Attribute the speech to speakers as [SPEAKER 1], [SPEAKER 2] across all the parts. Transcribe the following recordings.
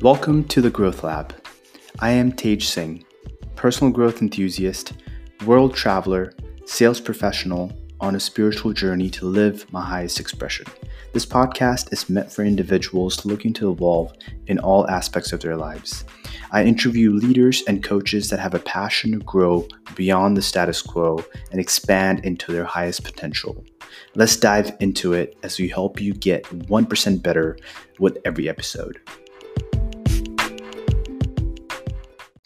[SPEAKER 1] Welcome to the Growth Lab. I am Tej Singh, personal growth enthusiast, world traveler, sales professional on a spiritual journey to live my highest expression. This podcast is meant for individuals looking to evolve in all aspects of their lives. I interview leaders and coaches that have a passion to grow beyond the status quo and expand into their highest potential. Let's dive into it as we help you get 1% better with every episode.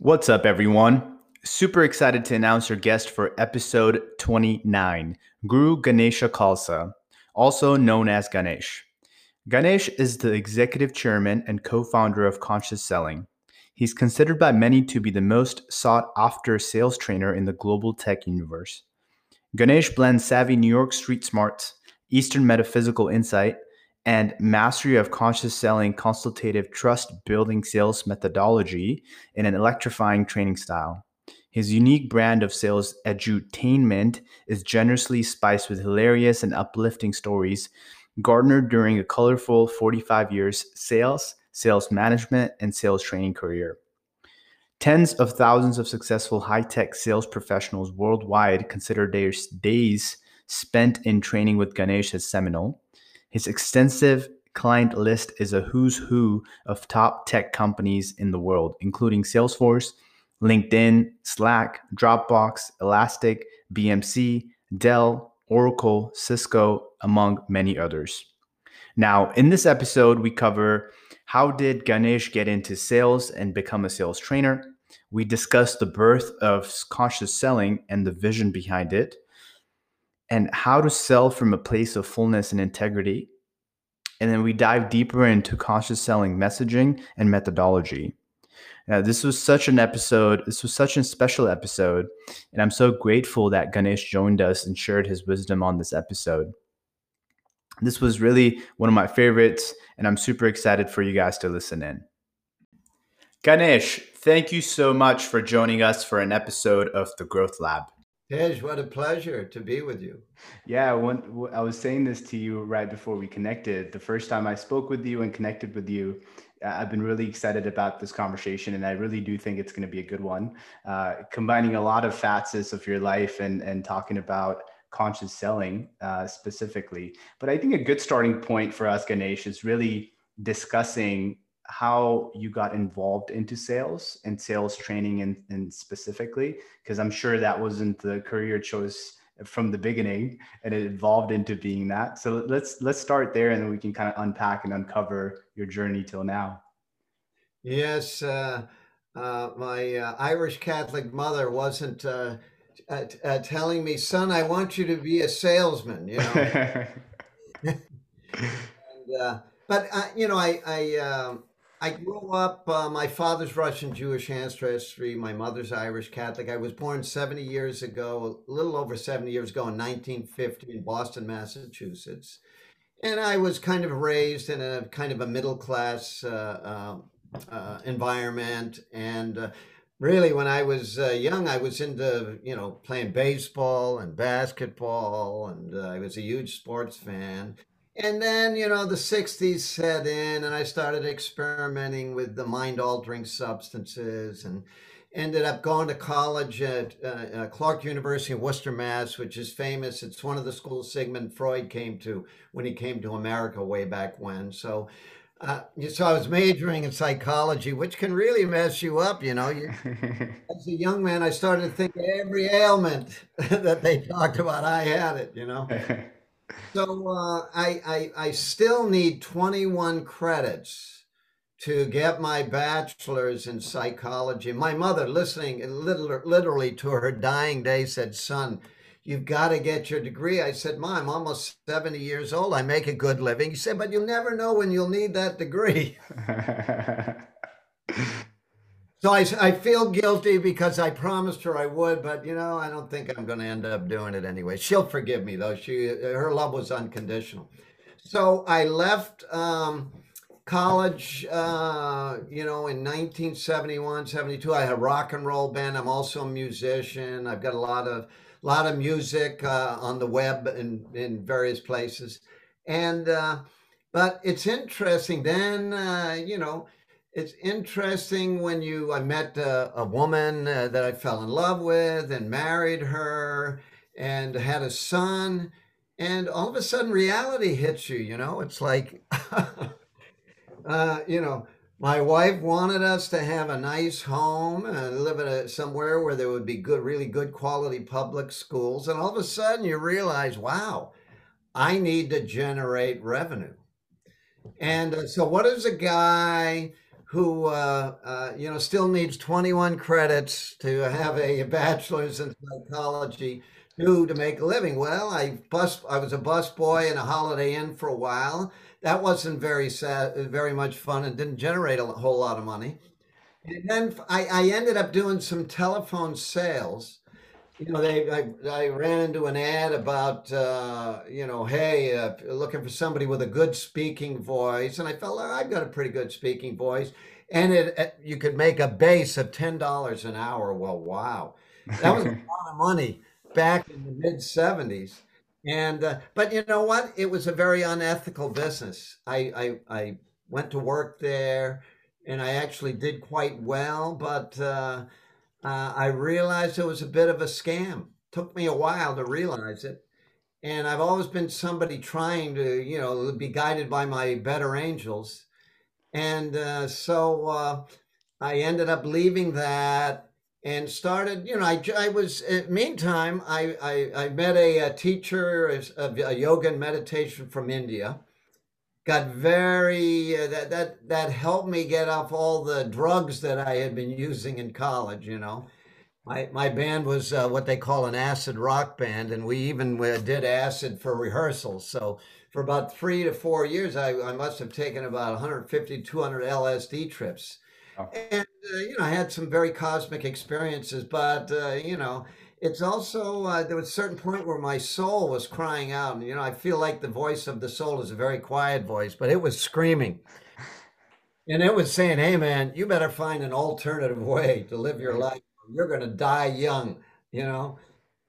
[SPEAKER 1] What's up, everyone? Super excited to announce our guest for episode 29, Guru Ganesha Khalsa, also known as Ganesh. Ganesh is the executive chairman and co founder of Conscious Selling. He's considered by many to be the most sought after sales trainer in the global tech universe. Ganesh blends savvy New York street smarts, Eastern metaphysical insight, and mastery of conscious selling consultative trust building sales methodology in an electrifying training style. His unique brand of sales edutainment is generously spiced with hilarious and uplifting stories garnered during a colorful 45 years sales, sales management, and sales training career. Tens of thousands of successful high tech sales professionals worldwide consider their days spent in training with Ganesh as seminal. His extensive client list is a who's who of top tech companies in the world, including Salesforce, LinkedIn, Slack, Dropbox, Elastic, BMC, Dell, Oracle, Cisco, among many others. Now, in this episode, we cover how did Ganesh get into sales and become a sales trainer? We discuss the birth of conscious selling and the vision behind it and how to sell from a place of fullness and integrity. And then we dive deeper into conscious selling messaging and methodology. Now, this was such an episode. This was such a special episode. And I'm so grateful that Ganesh joined us and shared his wisdom on this episode. This was really one of my favorites, and I'm super excited for you guys to listen in. Ganesh, thank you so much for joining us for an episode of the Growth Lab.
[SPEAKER 2] Tej, what a pleasure to be with you.
[SPEAKER 1] Yeah, when, I was saying this to you right before we connected. The first time I spoke with you and connected with you, I've been really excited about this conversation, and I really do think it's going to be a good one. Uh, combining a lot of facets of your life and and talking about conscious selling uh, specifically. But I think a good starting point for us, Ganesh, is really discussing how you got involved into sales and sales training and, and specifically because i'm sure that wasn't the career choice from the beginning and it evolved into being that. So let's let's start there and then we can kind of unpack and uncover your journey till now.
[SPEAKER 2] Yes uh, uh, my uh, irish catholic mother wasn't uh, uh, uh, telling me son i want you to be a salesman you know? And, but you know i i um, I grew up, uh, my father's Russian Jewish ancestry, my mother's Irish Catholic. I was born 70 years ago, a little over 70 years ago in 1950 in Boston, Massachusetts. And I was kind of raised in a kind of a middle class uh, uh, uh environment. And uh, really, when I was uh, young, I was into, you know, playing baseball and basketball, and I was a huge sports fan. And then, you know, the 60s set in, and I started experimenting with the mind altering substances and ended up going to college at uh, uh, Clark University in Worcester, Mass., which is famous. It's one of the schools Sigmund Freud came to when he came to America way back when. So, uh, so I was majoring in psychology, which can really mess you up. You know, you, as a young man, I started to think every ailment that they talked about, I had it. You know. So uh, I, I I still need 21 credits to get my bachelor's in psychology. My mother, listening literally to her dying day, said, "Son, you've got to get your degree." I said, "Mom, I'm almost 70 years old. I make a good living." He said, "But you'll never know when you'll need that degree." So I, I feel guilty because I promised her I would, but you know, I don't think I'm going to end up doing it anyway. She'll forgive me though. She her love was unconditional. So I left um, college, uh, you know, in 1971, 72. I had a rock and roll band. I'm also a musician. I've got a lot of lot of music uh, on the web and in various places. And uh, but it's interesting. Then uh, you know it's interesting when you I met a, a woman uh, that I fell in love with and married her and had a son, and all of a sudden reality hits you. You know, it's like, uh, you know, my wife wanted us to have a nice home and live in a, somewhere where there would be good, really good quality public schools, and all of a sudden you realize, wow, I need to generate revenue. And uh, so, does a guy? Who uh, uh, you know still needs 21 credits to have a bachelor's in psychology do to make a living. Well i bus i was a bus boy in a holiday inn for a while. That wasn't very sad very much fun and didn't generate a whole lot of money. And then i, I ended up doing some telephone sales you know they i, I ran into an ad about uh, you know hey uh, looking for somebody with a good speaking voice and i felt like i've got a pretty good speaking voice and it, it you could make a base of $10 an hour. Well wow. That was a lot of money back in the mid 70s and uh, but you know what? It was a very unethical business. I, I i went to work there and i actually did quite well but uh, uh, I realized it was a bit of a scam. Took me a while to realize it. And I've always been somebody trying to, you know, be guided by my better angels. And uh, so uh, I ended up leaving that and started, you know, I, I was, uh, meantime, I, I, I met a, a teacher of a yoga and meditation from India got very uh, that that that helped me get off all the drugs that I had been using in college. You know, my my band was uh, what they call an acid rock band, and we even uh, did acid for rehearsals. So for about three to four years, I, I must have taken about 150, 200 LSD trips. Oh. And uh, you know, I had some very cosmic experiences, but uh, you know, it's also uh, there was a certain point where my soul was crying out and you know i feel like the voice of the soul is a very quiet voice but it was screaming and it was saying hey man you better find an alternative way to live your life you're going to die young you know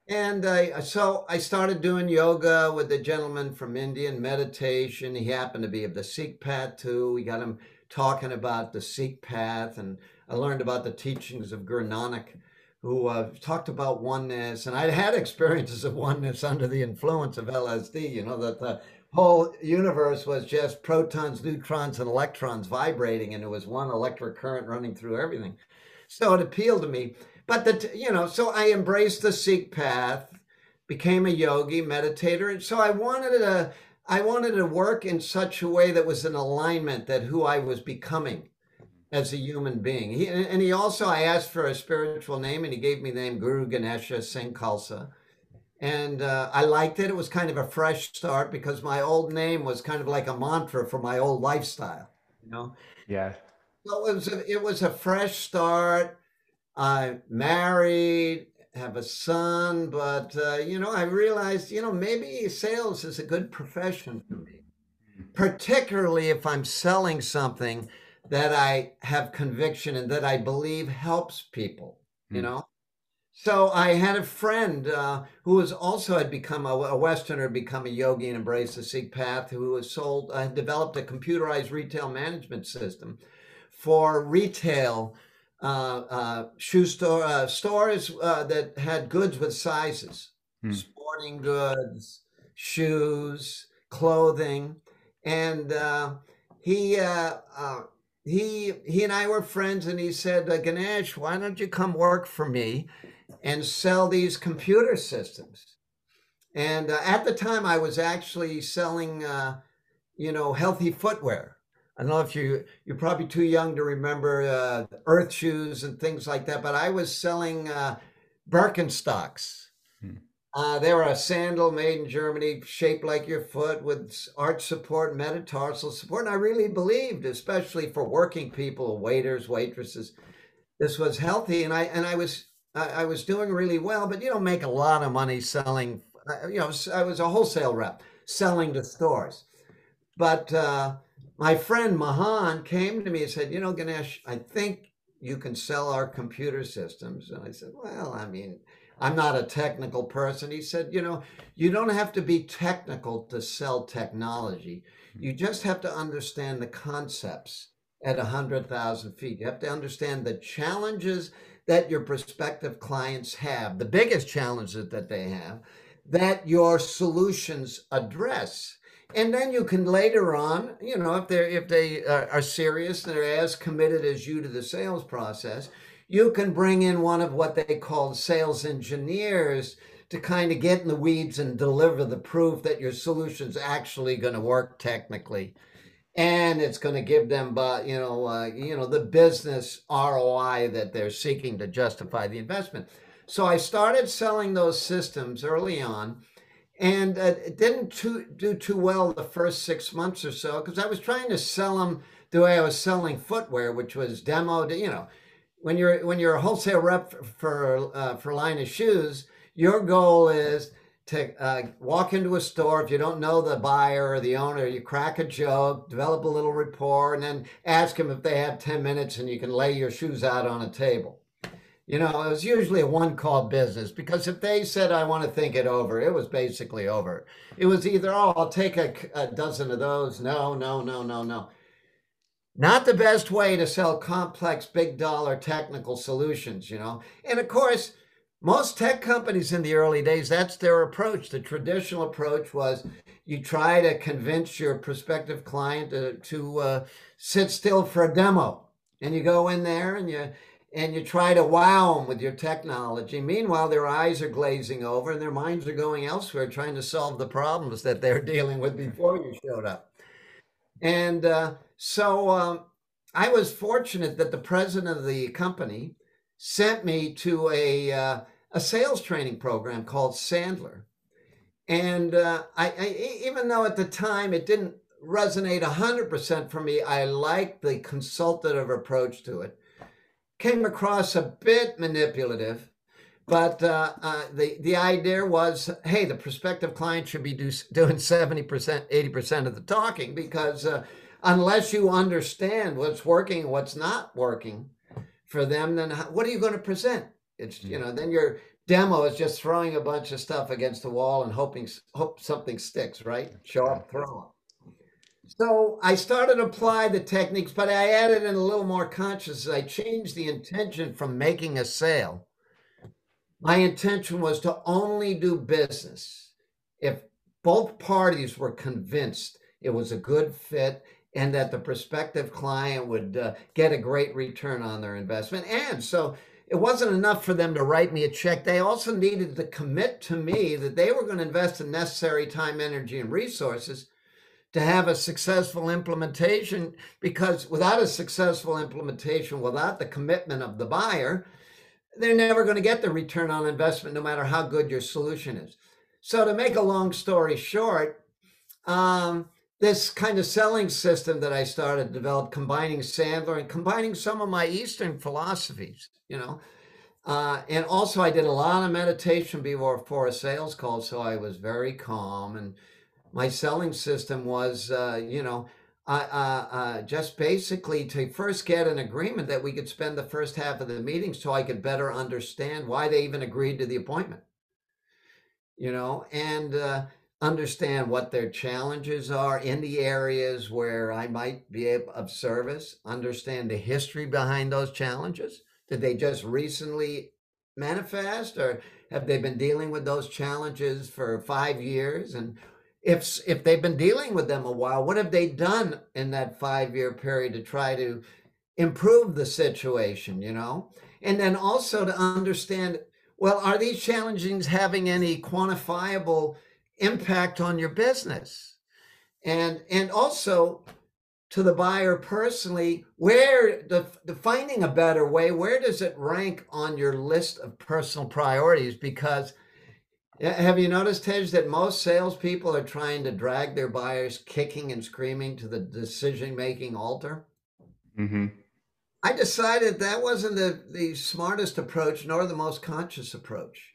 [SPEAKER 2] and I, so I started doing yoga with a gentleman from India and meditation. He happened to be of the Sikh path too. We got him talking about the Sikh path, and I learned about the teachings of Guru Nanak who uh, talked about oneness, and I had experiences of oneness under the influence of LSD. You know that the whole universe was just protons, neutrons, and electrons vibrating, and it was one electric current running through everything. So it appealed to me. But the you know, so I embraced the Sikh path, became a yogi, meditator, and so I wanted to I wanted to work in such a way that was in alignment that who I was becoming as a human being. He, and he also, I asked for a spiritual name, and he gave me the name Guru Ganesha Singh Khalsa. And uh, I liked it. It was kind of a fresh start because my old name was kind of like a mantra for my old lifestyle, you know?
[SPEAKER 1] Yeah.
[SPEAKER 2] So it was a, it was a fresh start. I married, have a son, but, uh, you know, I realized, you know, maybe sales is a good profession for me, mm. particularly if I'm selling something – that I have conviction and that I believe helps people, you mm. know? So I had a friend uh, who was also had become a, a, Westerner, become a yogi and embraced the Sikh path, who was sold, uh, developed a computerized retail management system for retail uh, uh shoe store uh, stores uh, that had goods with sizes, hmm. sporting goods, shoes, clothing, and he he he and I were friends, and he said, uh, Ganesh, why don't you come work for me and sell these computer systems? And uh, at the time, I was actually selling, uh, you know, healthy footwear. I don't know if you you're probably too young to remember uh, Earth shoes and things like that, but I was selling uh, Birkenstocks uh, they were a sandal made in Germany, shaped like your foot with arch support, metatarsal support. And I really believed, especially for working people, waiters, waitresses, this was healthy. And I and I was I, was doing really well, but you don't make a lot of money selling. Uh, you know, I was a wholesale rep selling to stores. But uh, my friend Mahan came to me and said, "You know, Ganesh, I think you can sell our computer systems." And I said, "Well, I mean." I'm not a technical person. He said, you know, you don't have to be technical to sell technology. Hmm. You just have to understand the concepts at 100,000 feet. You have to understand the challenges that your prospective clients have, the biggest challenges that they have, that your solutions address. And then you can later on, you know, if they're if they uh, are serious and they're as committed as you to the sales process, you can bring in one of what they call sales engineers to kind of get in the weeds and deliver the proof that your solution's actually going to work technically. And it's going to give them uh, you know uh, you know the business ROI that they're seeking to justify the investment. So I started selling those systems early on and uh, it didn't too, do too well the first six months or so because I was trying to sell them the way I was selling footwear which was demoed you know when you're when you're a wholesale rep for for, uh, for line of shoes your goal is to uh, walk into a store. If you don't know the buyer or the owner you crack a joke develop a little rapport and then ask them if they have 10 minutes and you can lay your shoes out on a table. You know it was usually a one call business because if they said i want to think it over it was basically over. It was either oh i'll take a, a dozen of those. No no no no no not the best way to sell complex big dollar technical solutions you know and of course most tech companies in the early days, that's their approach. The traditional approach was you try to convince your prospective client to, to uh, sit still for a demo. And you go in there and you and you try to wow them with your technology. Meanwhile, their eyes are glazing over and their minds are going elsewhere, trying to solve the problems that they're dealing with before you showed up. And uh, so um, I was fortunate that the president of the company sent me to a uh, a sales training program called Sandler. And uh, I, I, even though at the time it didn't resonate 100% for me, I liked the consultative approach to it. Came across a bit manipulative, but uh, uh, the, the idea was hey, the prospective client should be do, doing 70%, 80% of the talking because uh, unless you understand what's working what's not working for them, then how, what are you going to present? It's you mm. know then your demo is just throwing a bunch of stuff against the wall and hoping hope something sticks, right? Show up, throw up. So I started to apply the techniques, but I added in a little more conscious. I changed the intention from making a sale. My intention was to only do business if both parties were convinced it was a good fit and that the prospective client would uh, get a great return on their investment. And so it wasn't enough for them to write me a check. They also needed to commit to me that they were going to invest the necessary time, energy, and resources to have a successful implementation. Because without a successful implementation, without the commitment of the buyer, they're never going to get the return on investment, no matter how good your solution is. So, to make a long story short, um, this kind of selling system that I started developed, combining Sandler and combining some of my Eastern philosophies, you know. Uh, and also, I did a lot of meditation before for a sales call, so I was very calm. And my selling system was, uh, you know, uh, uh, just basically to first get an agreement that we could spend the first half of the meeting so I could better understand why they even agreed to the appointment. You know, and uh, understand what their challenges are in the areas where I might be of service, understand the history behind those challenges. Did they just recently manifest or have they been dealing with those challenges for five years? And if, if they've been dealing with them a while, what have they done in that five year period to try to improve the situation, you know? And then also to understand well, are these challenges having any quantifiable impact on your business. And and also to the buyer personally where the, the finding a better way where does it rank on your list of personal priorities? Because have you noticed Tej that most salespeople are trying to drag their buyers kicking and screaming to the decision making altar? Mm-hmm. i decided that wasn't the, the smartest approach nor the most conscious approach.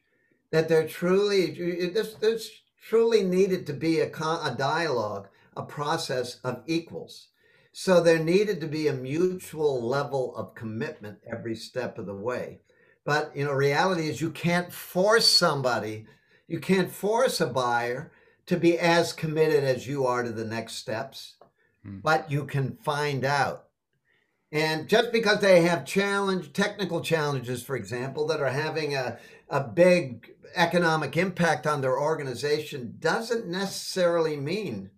[SPEAKER 2] That they're truly this, this truly needed to be a, a dialogue, a process of equals. So there needed to be a mutual level of commitment every step of the way. But you know, reality is you can't force somebody, you can't force a buyer to be as committed as you are to the next steps, mm. but you can find out And just because they have challenge, technical challenges, for example, that are having a, a big economic impact on their organization, doesn't necessarily mean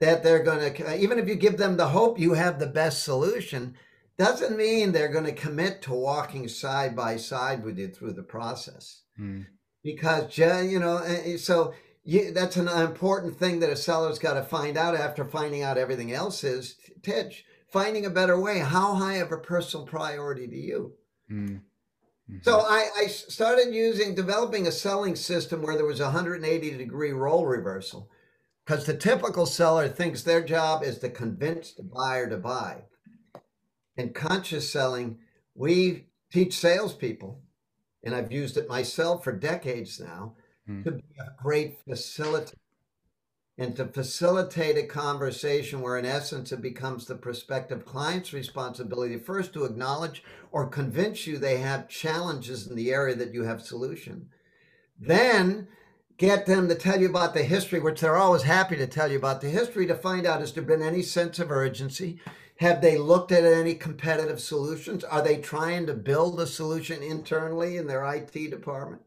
[SPEAKER 2] that they're going to, even if you give them the hope you have the best solution, doesn't mean they're going to commit to walking side by side with you through the process. Mm. Because, you know, so you, that's an important thing that a seller's got to find out after finding out everything else is, Tej, finding a better way. How high of a personal priority to you? Mm. Mm-hmm. So I, I started using developing a selling system where there was a 180 degree role reversal because the typical seller thinks their job is to convince the buyer to buy. In conscious selling, we teach salespeople, and I've used it myself for decades now, mm. to be a great facilitator and to facilitate a conversation where, in essence, it becomes the prospective client's responsibility first to acknowledge or convince you they have challenges in the area that you have solution. Then get them to tell you about the history, which they're always happy to tell you about the history, to find out has there been any sense of urgency? Have they looked at any competitive solutions? Are they trying to build a solution internally in their IT department?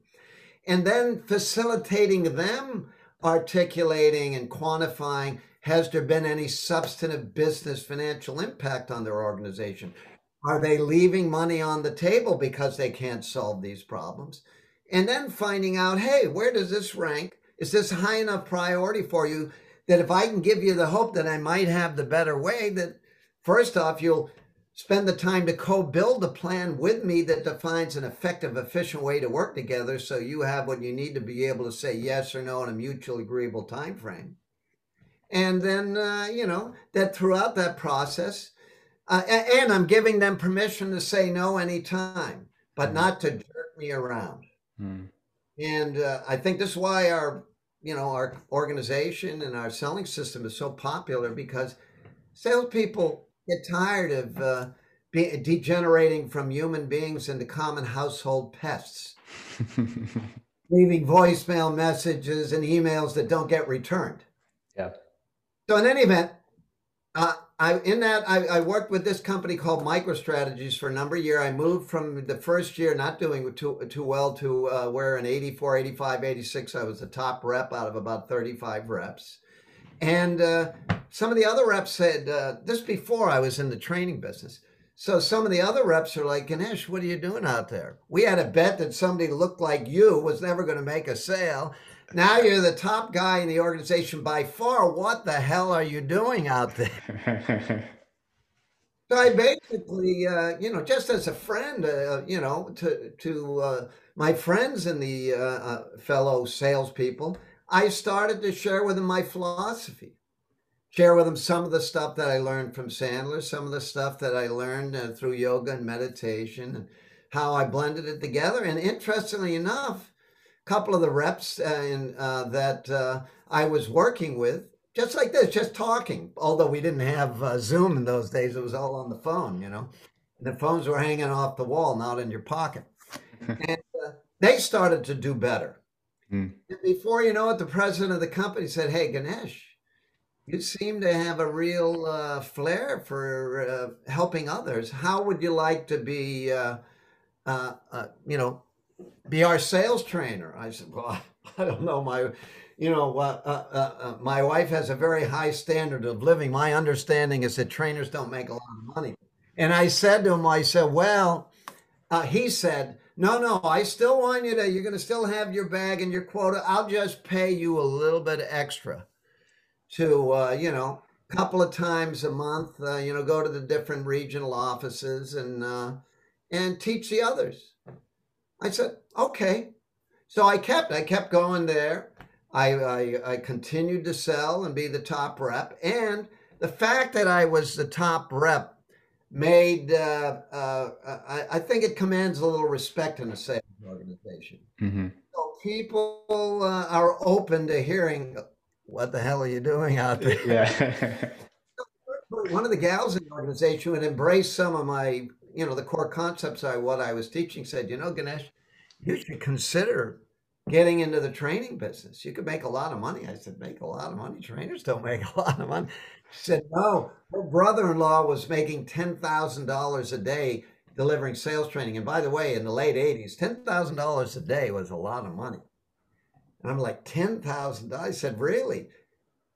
[SPEAKER 2] And then facilitating them articulating and quantifying has there been any substantive business financial impact on their organization? Are they leaving money on the table because they can't solve these problems? And then finding out, hey, where does this rank? Is this high enough priority for you that if I can give you the hope that I might have the better way, that first off, you'll spend the time to co-build a plan with me that defines an effective efficient way to work together so you have what you need to be able to say yes or no in a mutually agreeable time frame and then uh, you know that throughout that process uh, and i'm giving them permission to say no anytime but mm. not to jerk me around mm. and uh, i think this is why our you know our organization and our selling system is so popular because salespeople get tired of uh, be, degenerating from human beings into common household pests, leaving voicemail messages and emails that don't get returned.
[SPEAKER 1] Yeah.
[SPEAKER 2] So in any event, uh, I in that I, I, worked with this company called MicroStrategies for a number of years. I moved from the first year not doing too too well to uh, where in 84, 85, 86 I was the top rep out of about 35 reps. And uh, some of the other reps said, uh, this before I was in the training business. So some of the other reps are like, Ganesh, what are you doing out there? We had a bet that somebody looked like you was never going to make a sale. Now you're the top guy in the organization by far. What the hell are you doing out there? so I basically, uh, you know, just as a friend, uh, you know, to to uh, my friends and the uh, uh, fellow salespeople, I started to share with them my philosophy, share with them some of the stuff that I learned from Sandler, some of the stuff that I learned uh, through yoga and meditation, and how I blended it together. And interestingly enough, a couple of the reps uh, in, uh, that uh, I was working with, just like this, just talking. Although we didn't have uh, Zoom in those days, it was all on the phone, you know. The phones were hanging off the wall, not in your pocket. and uh, they started to do better Mm. Before you know it, the president of the company said, Hey, Ganesh, you seem to have a real uh, flair for uh, helping others. How would you like to be, uh, uh, uh you know, be our sales trainer? I said, Well, I don't know. My, you know, uh, my wife has a very high standard of living. My understanding is that trainers don't make a lot of money. And I said to him, I said, Well, he said, no, no, I still want you to, you're going to still have your bag and your quota. I'll just pay you a little bit extra to, uh, you know, a couple of times a month, uh, you know, go to the different regional offices and, uh, and teach the others. I said, okay. So I kept, I kept going there. I, I, I continued to sell and be the top rep. And the fact that I was the top rep made, uh, uh, I, I, think it commands a little respect in a sales organization. Mm-hmm. So people uh, are open to hearing, what the hell are you doing out there?
[SPEAKER 1] Yeah.
[SPEAKER 2] One of the gals in the organization would embrace some of my, you know, the core concepts I what I was teaching. Said, you know, Ganesh, you should consider getting into the training business. You could make a lot of money. I said, make a lot of money. Trainers don't make a lot of money. Said, no, her brother-in-law was making $10,000 a day delivering sales training. And by the way, in the late 80s, $10,000 a day was a lot of money. And I'm like, $10,000? I said, really?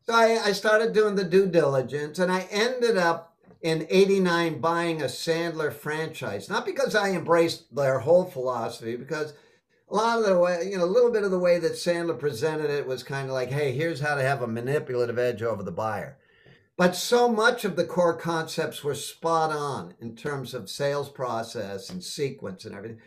[SPEAKER 2] So I, I started doing the due diligence and I ended up in 89 buying a Sandler franchise. Not because I embraced their whole philosophy, because a lot of the way, you know, a little bit of the way that Sandler presented it was kind of like, hey, here's how to have a manipulative edge over the buyer. But so much of the core concepts were spot on in terms of sales process and sequence and everything.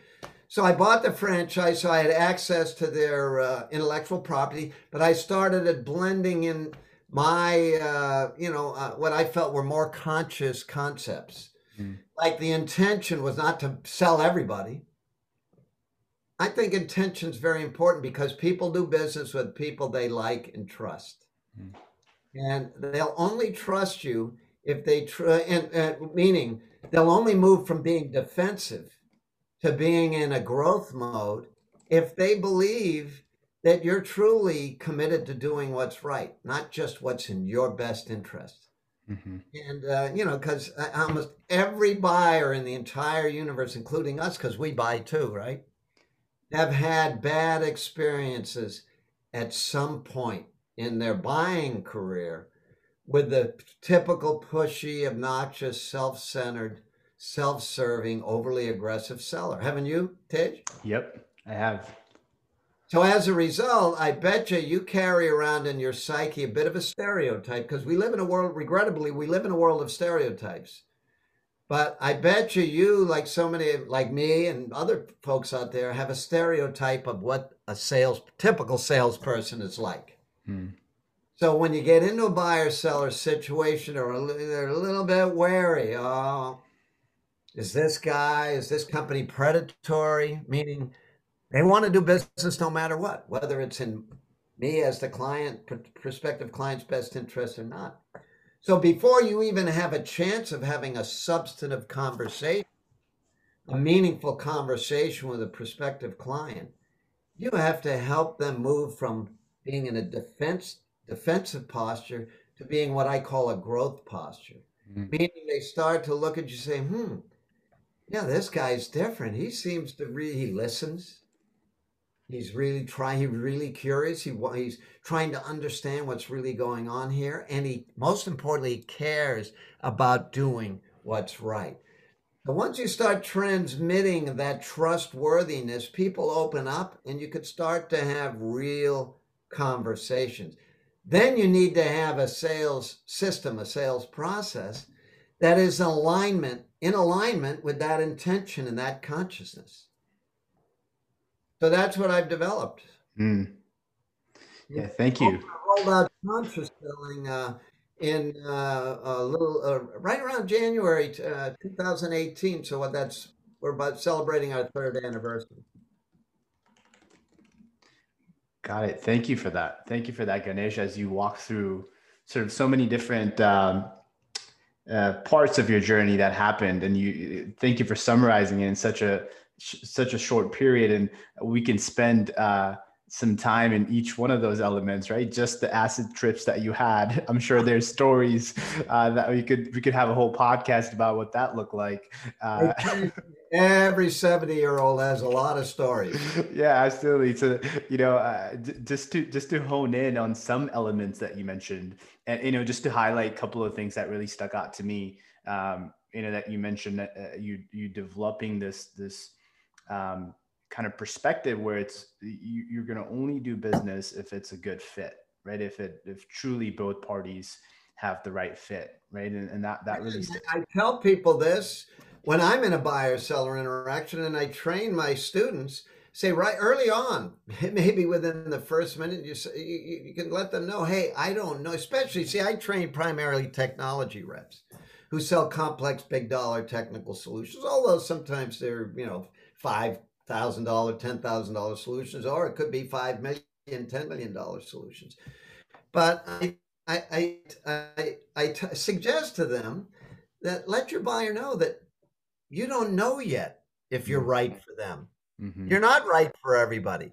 [SPEAKER 2] So I bought the franchise, so I had access to their uh, intellectual property, but I started at blending in my, uh, you know, uh, what I felt were more conscious concepts. Mm. Like the intention was not to sell everybody. I think intention is very important because people do business with people they like and trust. Mm. And they'll only trust you if they, tr- and, and meaning they'll only move from being defensive to being in a growth mode if they believe that you're truly committed to doing what's right, not just what's in your best interest. Mm-hmm. And, uh, you know, because uh, almost every buyer in the entire universe, including us, because we buy too, right, have had bad experiences at some point in their buying career with the typical pushy, obnoxious, self centered, self serving, overly aggressive seller. Haven't you, Tej?
[SPEAKER 1] Yep, I have.
[SPEAKER 2] So as a result, I bet you you carry around in your psyche a bit of a stereotype because we live in a world, regrettably, we live in a world of stereotypes. But I bet you you, like so many, like me and other folks out there, have a stereotype of what a sales, typical salesperson is like. So when you get into a buyer seller situation, or they're a little bit wary. Oh, is this guy, is this company predatory? Meaning they want to do business no matter what, whether it's in me as the client, prospective client's best interest or not. So before you even have a chance of having a substantive conversation, a meaningful conversation with a prospective client, you have to help them move from being in a defense defensive posture to being what I call a growth posture. Mm-hmm. Meaning they start to look at you say, hmm, yeah, this guy's different. He seems to really he listens. He's really trying. He's really curious. He he's trying to understand what's really going on here, and he most importantly cares about doing what's right. But once you start transmitting that trustworthiness, people open up, and you could start to have real conversations. Then you need to have a sales system, a sales process that is alignment in alignment with that intention and that consciousness. So that's what I've developed.
[SPEAKER 1] Mm. Yeah, thank you.
[SPEAKER 2] I rolled out conscious selling uh, in uh, a little uh, right around January uh, 2018. So what that's we're about celebrating our third anniversary.
[SPEAKER 1] Got it. Thank you for that. Thank you for that, Ganesh. As you walk through sort of so many different um, uh, parts of your journey that happened, and you thank you for summarizing it in such a such a short period and we can spend uh, some time in each one of those elements right? Just the acid trips that you had. I'm sure there's stories uh, that we could we could have a whole podcast about what that looked like uh,
[SPEAKER 2] every 70 year old has a lot of stories.
[SPEAKER 1] Yeah absolutely. So you know uh, just to just to hone in on some elements that you mentioned and you know just to highlight a couple of things that really stuck out to me um, you know that you mentioned that uh, you you developing this this um, kind of perspective where it's you, you're going to only do business if it's a good fit, right? If it if truly both parties have the right fit, right? And, and that that really.
[SPEAKER 2] I tell people this when I'm in a buyer seller interaction, and I train my students. Say right early on, maybe within the first minute, you, you you can let them know, hey, I don't know. Especially, see, I train primarily technology reps who sell complex, big dollar technical solutions. Although sometimes they're you know five thousand dollar, ten thousand dollar solutions, or it could be five million, ten million dollar solutions. But I I I I, I t- suggest to them that let your buyer know that you don't know yet if you're mm-hmm. right for them. Mm-hmm. You're not right for everybody.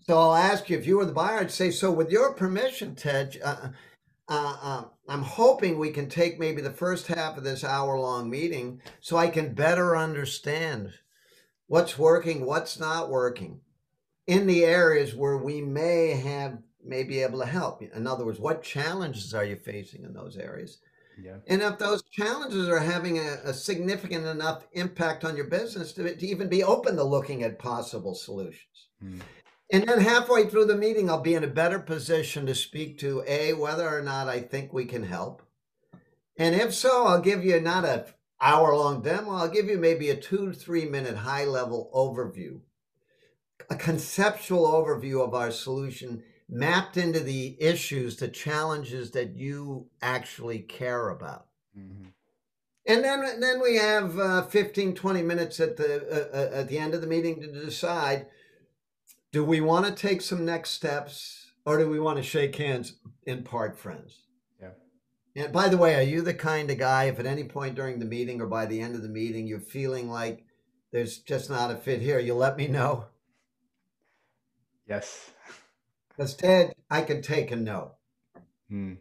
[SPEAKER 2] So I'll ask you if you were the buyer, I'd say, so with your permission, Ted, uh, uh, uh, I'm hoping we can take maybe the first half of this hour long meeting so I can better understand what's working, what's not working in the areas where we may have may be able to help. In other words, what challenges are you facing in those areas? Yeah. And if those challenges are having a, a significant enough impact on your business to, to, even be open to looking at possible solutions. Hmm. And then halfway through the meeting, I'll be in a better position to speak to A, whether or not I think we can help. And if so, I'll give you not a hour long demo, I'll give you maybe a two to three minute high level overview, a conceptual overview of our solution mapped into the issues, the challenges that you actually care about. Mm-hmm. And then, then we have uh, 15, 20 minutes at the, uh, uh, at the end of the meeting to decide do we want to take some next steps or do we want to shake hands and part friends? And by the way, are you the kind of guy, if at any point during the meeting or by the end of the meeting you're feeling like there's just not a fit here, you let me know?
[SPEAKER 1] Yes.
[SPEAKER 2] Because Ted, I can take a no. Hmm.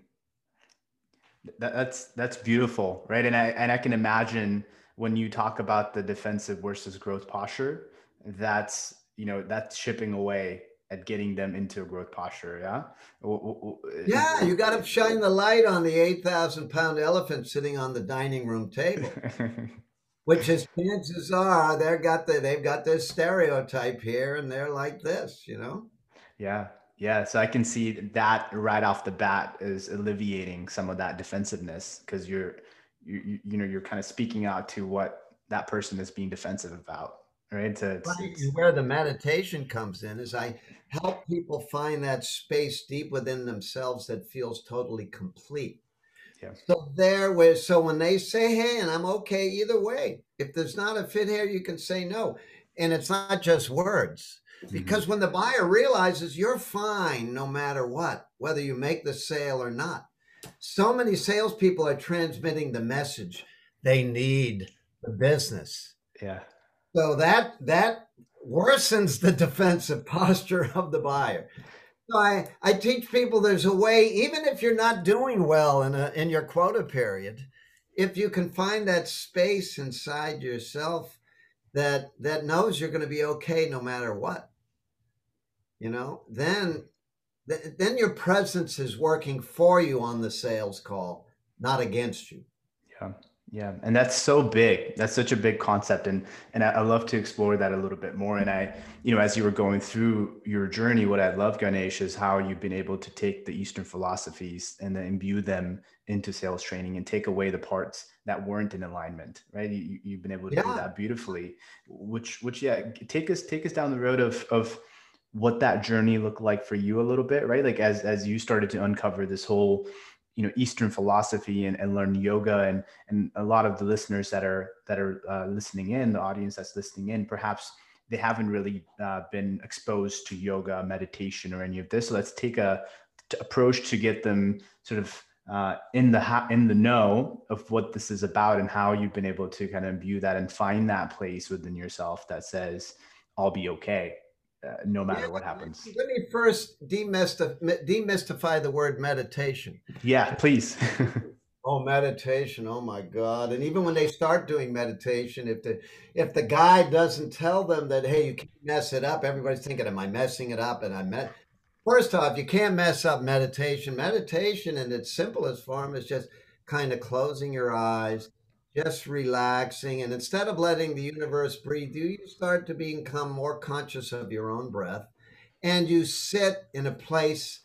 [SPEAKER 1] That, that's that's beautiful, right? And I and I can imagine when you talk about the defensive versus growth posture, that's you know that's chipping away at getting them into a growth posture. Yeah.
[SPEAKER 2] Yeah, you got to shine the light on the eight thousand pound elephant sitting on the dining room table. Which is chances are they've got the they've got this stereotype here and they're like this, you know?
[SPEAKER 1] Yeah. Yeah, so I can see that right off the bat is alleviating some of that defensiveness because you're you, you, you know you're kind of speaking out to what that person is being defensive about, right? To,
[SPEAKER 2] to where the meditation comes in is I help people find that space deep within themselves that feels totally complete. Yeah. So there was so when they say, "Hey," and I'm okay either way. If there's not a fit here, you can say no, and it's not just words because mm-hmm. when the buyer realizes you're fine no matter what, whether you make the sale or not, so many salespeople are transmitting the message they need the business.
[SPEAKER 1] Yeah.
[SPEAKER 2] So that that worsens the defensive posture of the buyer. So I, I teach people there's a way, even if you're not doing well in a in your quota period, if you can find that space inside yourself that that knows you're going to be okay no matter what you know then then your presence is working for you on the sales call not against you
[SPEAKER 1] yeah yeah and that's so big. That's such a big concept and and I, I, love to explore that a little bit more and i you know as you were going through your journey what i love ganesh is how you've been able to take the eastern philosophies and then imbue them into sales training and take away the parts that weren't in alignment right? You, you've been able to yeah. do that beautifully which which yeah take us take us down the road of of what that journey looked like for you a little bit right? Like as as you started to uncover this whole you know eastern philosophy and, and learn yoga. And and a lot of the listeners that are that are uh, listening in the audience that's listening in perhaps they haven't really uh, been exposed to yoga meditation or any of this. So let's take a t- approach to get them sort of uh, in the ha- in the know of what this is about and how you've been able to kind of view that and find that place within yourself that says i'll be okay uh, no matter yeah, what happens.
[SPEAKER 2] Let me first demystify, demystify the word meditation.
[SPEAKER 1] Yeah, please.
[SPEAKER 2] oh, meditation! Oh my God! And even when they start doing meditation, if the if the guide doesn't tell them that hey, you can't mess it up, everybody's thinking, "Am I messing it up?" And I met. First off, you can't mess up meditation. Meditation, in its simplest form, is just kind of closing your eyes just relaxing. And instead of letting the universe breathe you, you start to become more conscious of your own breath and you sit in a place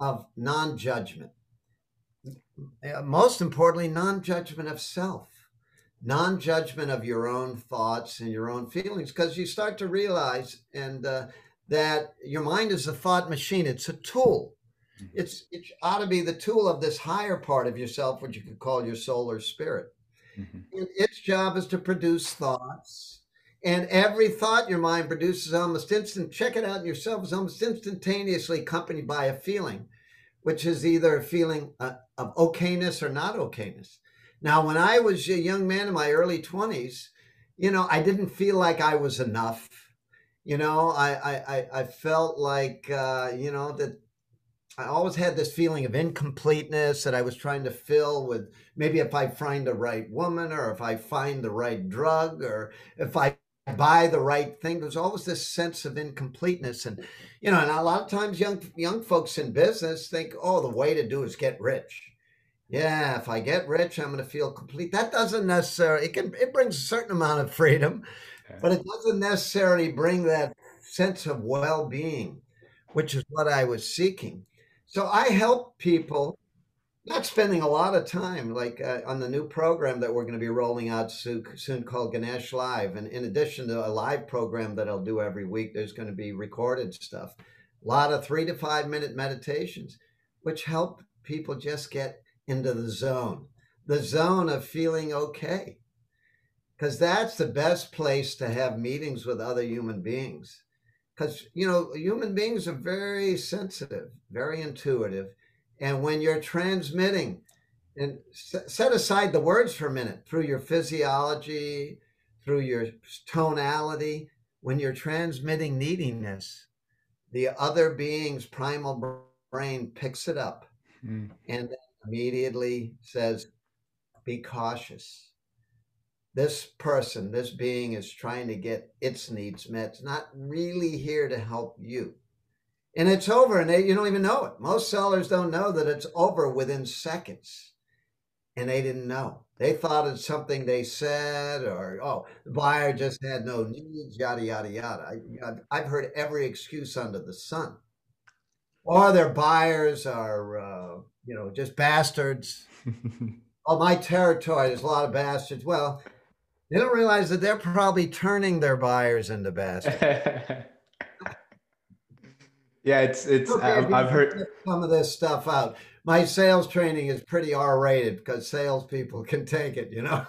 [SPEAKER 2] of non judgment. Most importantly, non judgment of self, non judgment of your own thoughts and your own feelings, because you start to realize and uh, that your mind is a thought machine. It's a tool. Mm-hmm. It's it ought to be the tool of this higher part of yourself, which you could call your soul or spirit. Mm-hmm. its job is to produce thoughts. And every thought your mind produces almost instant, check it out yourself, is almost instantaneously accompanied by a feeling, which is either a feeling uh, of okayness or not okayness. Now, when I was a young man in my early 20s, you know, I didn't feel like I was enough. You know, I I I felt like uh, you know that I always had this feeling of incompleteness that I was trying to fill with maybe if I find the right woman or if I find the right drug or if I buy the right thing. There's always this sense of incompleteness. And, you know, and a lot of times young young folks in business think, oh, the way to do is get rich. Yeah, if I get rich, I'm going to feel complete. That doesn't necessarily, it can, it brings a certain amount of freedom, but it doesn't necessarily bring that sense of well being, which is what I was seeking. So I help people, not spending a lot of time, like uh, on the new program that we're going to be rolling out soon, soon called Ganesh Live. And in addition to a live program that I'll do every week, there's going to be recorded stuff. A lot of three to five minute meditations, which help people just get into the zone, the zone of feeling okay. Because that's the best place to have meetings with other human beings because you know human beings are very sensitive very intuitive and when you're transmitting and set aside the words for a minute through your physiology through your tonality when you're transmitting neediness the other being's primal brain picks it up mm. and immediately says be cautious this person, this being is trying to get its needs met. It's not really here to help you. And it's over, and they, you don't even know it. Most sellers don't know that it's over within seconds. And they didn't know. They thought it's something they said, or, oh, the buyer just had no needs, yada, yada, yada. I, have heard every excuse under the sun. Or their buyers are, uh, you know, just bastards. oh, my territory, there's a lot of bastards. Well, they don't realize that they're probably turning their buyers into bastards.
[SPEAKER 1] yeah, it's it's. I've, um, I've heard
[SPEAKER 2] some of this stuff out. My sales training is pretty R-rated because salespeople can take it. You know.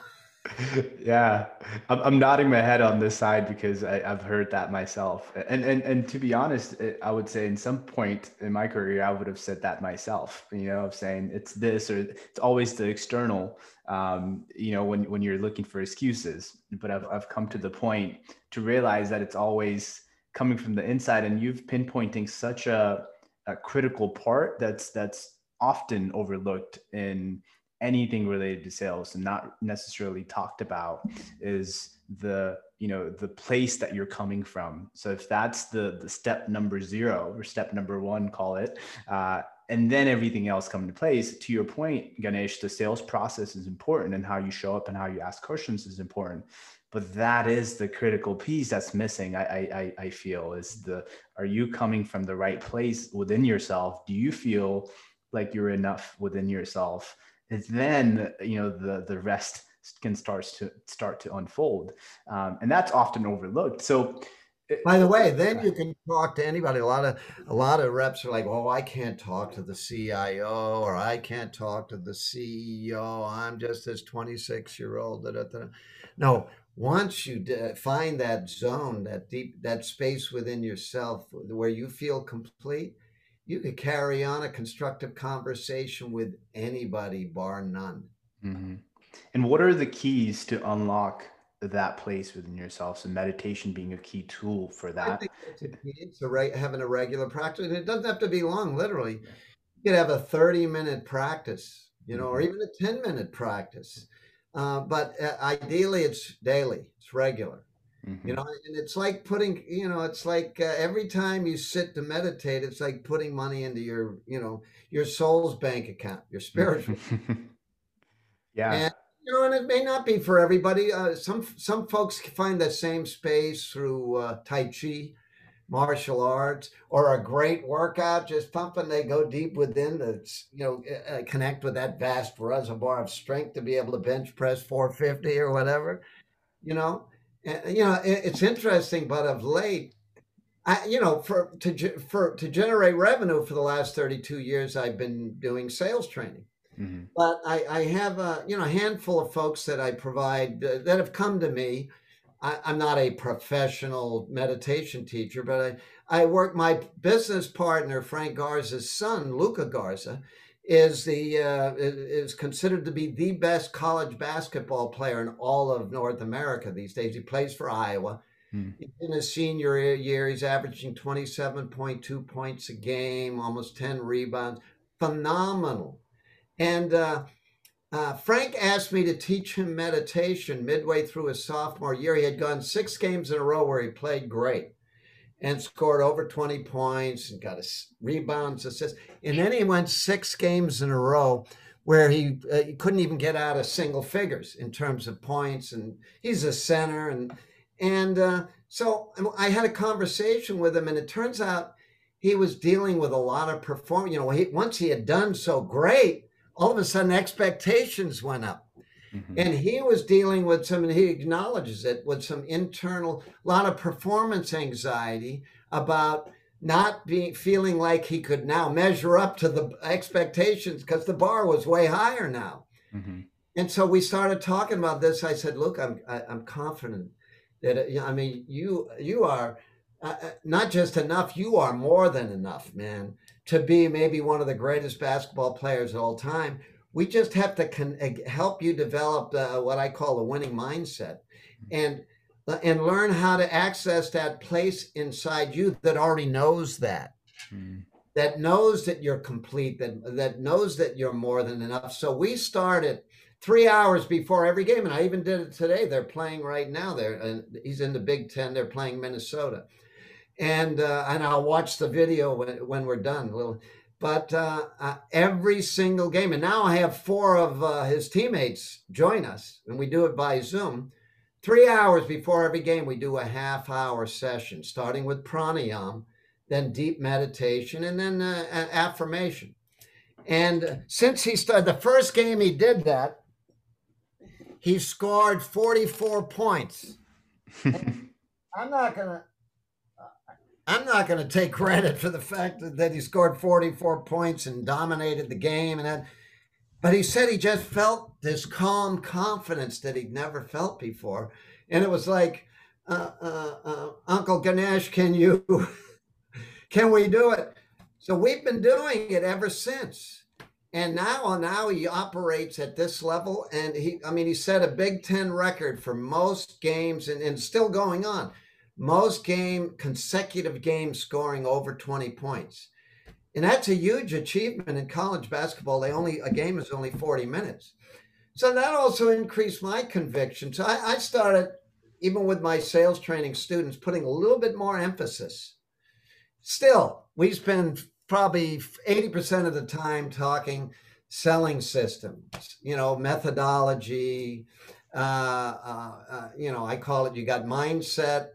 [SPEAKER 1] yeah, I'm, I'm, nodding my head on this side because I, have heard that myself. And and and to be honest, I would say in some point in my career, I would have said that myself. You know, of saying it's this or it's always the external. Um, you know, when when you're looking for excuses. But I've I've come to the point to realize that it's always coming from the inside, and you've pinpointing such a a critical part that's that's often overlooked in anything related to sales and not necessarily talked about is the you know the place that you're coming from. So if that's the the step number zero or step number one call it uh, and then everything else come into place to your point ganesh the sales process is important and how you show up and how you ask questions is important. But that is the critical piece that's missing I, I i feel is the are you coming from the right place within yourself? Do you feel like you're enough within yourself then you know the the rest can start to start to unfold. Um, and that's often overlooked. So
[SPEAKER 2] by the way then you can talk to anybody. A lot of a lot of reps are like oh i can't talk to the cio or i can't talk to the ceo i'm just this 26 year old da, da, da. no once you find that zone that deep that space within yourself where you feel complete you could carry on a constructive conversation with anybody, bar none.
[SPEAKER 1] Mm-hmm. And what are the keys to unlock that place within yourself? So meditation being a key tool for that. I think
[SPEAKER 2] it's a key to right, having a regular practice. And it doesn't have to be long, literally. You could have a 30 minute practice, you know, mm-hmm. or even a 10 minute practice. Uh, but uh, ideally, it's daily, it's regular. Mm-hmm. You know, and it's like putting, you know, it's like uh, every time you sit to meditate, it's like putting money into your, you know, your soul's bank account, your spiritual.
[SPEAKER 1] yeah.
[SPEAKER 2] And, you know, and it may not be for everybody. Uh, some some folks find that same space through uh, Tai Chi, martial arts, or a great workout, just pumping. They go deep within to, you know, uh, connect with that vast reservoir of strength to be able to bench press 450 or whatever. You know, you know, it's interesting, but of late, I, you know, for to for to generate revenue for the last 32 years, I've been doing sales training. Mm-hmm. But I, I have a you know a handful of folks that I provide uh, that have come to me. I, am not a professional meditation teacher, but I, I work. My business partner Frank Garza's son, Luka Garza, is the uh, is considered to be the best college basketball player in all of North America these days. He plays for Iowa. Hmm. In his senior year, he's averaging 27.2 points a game, almost 10 rebounds. Phenomenal. And uh, uh, Frank asked me to teach him meditation midway through his sophomore year. He had gone six games in a row where he played great and scored over 20 points and got a rebounds, assists. And then he went six games in a row where he, uh, he couldn't even get out of single figures in terms of points. And he's a center. And, and uh, so I had a conversation with him, and it turns out he was dealing with a lot of performance. You know, he, once he had done so great, all of a sudden expectations went up. Mm-hmm. And he was dealing with some, and he acknowledges it, with some internal, a lot of performance anxiety about not being feeling like he could now measure up to the expectations because the bar was way higher now. Mm-hmm. And so we started talking about this. I said, "Look, I'm I, am i am confident that I mean you you are uh, uh, not just enough. You are more than enough, man, to be maybe one of the greatest basketball players of all time." We just have to con- uh, help you develop uh, what I call a winning mindset, and uh, and learn how to access that place inside you that already knows that, mm. that knows that you're complete, that that knows that you're more than enough. So we started three hours before every game, and I even did it today. They're playing right now. There, and he's in the Big Ten. They're playing Minnesota, and uh, and I'll watch the video when, when we're done. Little but uh, uh, every single game, and now I have four of uh, his teammates join us, and we do it by Zoom. Three hours before every game, we do a half hour session, starting with pranayam, then deep meditation, and then uh, affirmation. And since he started the first game, he did that. He scored 44 points. I'm not going to I'm not going to take credit for the fact that he scored 44 points and dominated the game and that. But he said he just felt this calm confidence that he'd never felt before. And it was like, uh, uh, uh, Uncle Ganesh, can you, can we do it? So we've been doing it ever since. And now, now he operates at this level. And he, I mean, he set a Big Ten record for most games and, and still going on most game consecutive games scoring over 20 points. And that's a huge achievement in college basketball. They only a game is only 40 minutes. So that also increased my conviction. So I, I started, even with my sales training students, putting a little bit more emphasis. Still, we spend probably 80% of the time talking selling systems, you know, methodology. Uh, uh, uh, you know, I call it you got mindset,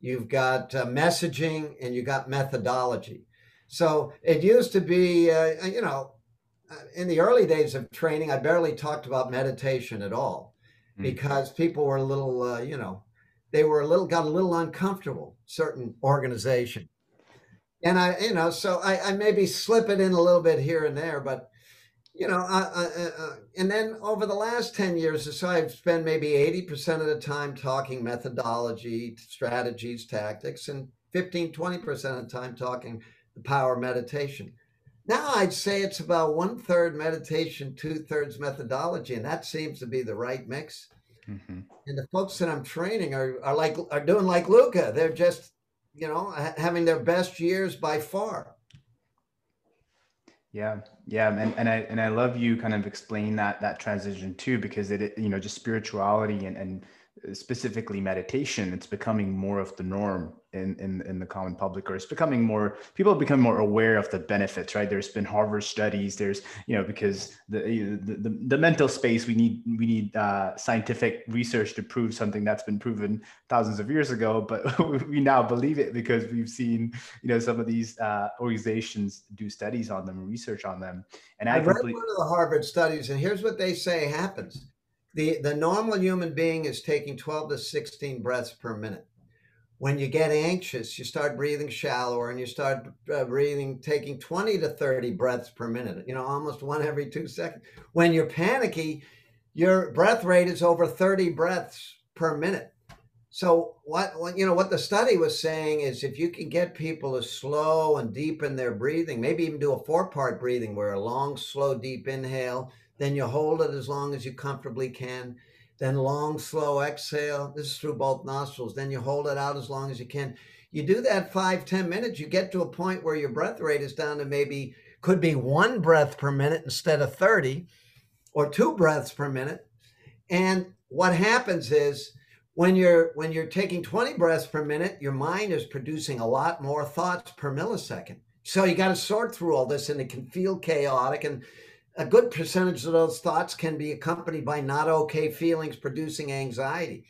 [SPEAKER 2] you've got uh, messaging, and you got methodology. So it used to be, uh, you know, uh, in the early days of training, I barely talked about meditation at all mm. because people were a little, uh, you know, they were a little, got a little uncomfortable, certain organization. And I, you know, so I, I maybe slip it in a little bit here and there, but you know, uh, uh, uh, and then over the last 10 years or so, I've spent maybe 80% of the time talking methodology, strategies, tactics, and 15, 20% of the time talking the power of meditation. Now I'd say it's about one third meditation, two thirds methodology, and that seems to be the right mix. Mm-hmm. And the folks that I'm training are, are like are doing like Luka. They're just, you know, having their best years by far.
[SPEAKER 1] Yeah, yeah, and, and I and I love you kind of explain that that transition too, because it you know just spirituality and and uh, specifically meditation, it's becoming more of the norm in, in, in the common public, or it's becoming more, people have become more aware of the benefits, right? There's been Harvard studies, there's, you know, because the, the, the, the mental space, we need, we need uh, scientific research to prove something that's been proven thousands of years ago, but we now believe it because we've seen, you know, some of these uh, organizations do studies on them, research on them.
[SPEAKER 2] And I, I read one of the Harvard studies, and here's what they say happens the, the normal human being is taking 12 to 16 breaths per minute. When you get anxious, you start breathing shallower and you start uh, breathing, taking 20 to 30 breaths per minute, you know, almost one every two seconds. When you're panicky, your breath rate is over 30 breaths per minute. So what, what, you know what the study was saying is if you can get people to slow and deepen their breathing, maybe even do a four part breathing where a long, slow, deep inhale, then you hold it as long as you comfortably can. Then long, slow exhale. This is through both nostrils. Then you hold it out as long as you can. You do that five, ten minutes, you get to a point where your breath rate is down to maybe could be one breath per minute instead of 30 or two breaths per minute. And what happens is when you're when you're taking 20 breaths per minute, your mind is producing a lot more thoughts per millisecond. So you got to sort through all this and it can feel chaotic and a good percentage of those thoughts can be accompanied by not okay feelings producing anxiety.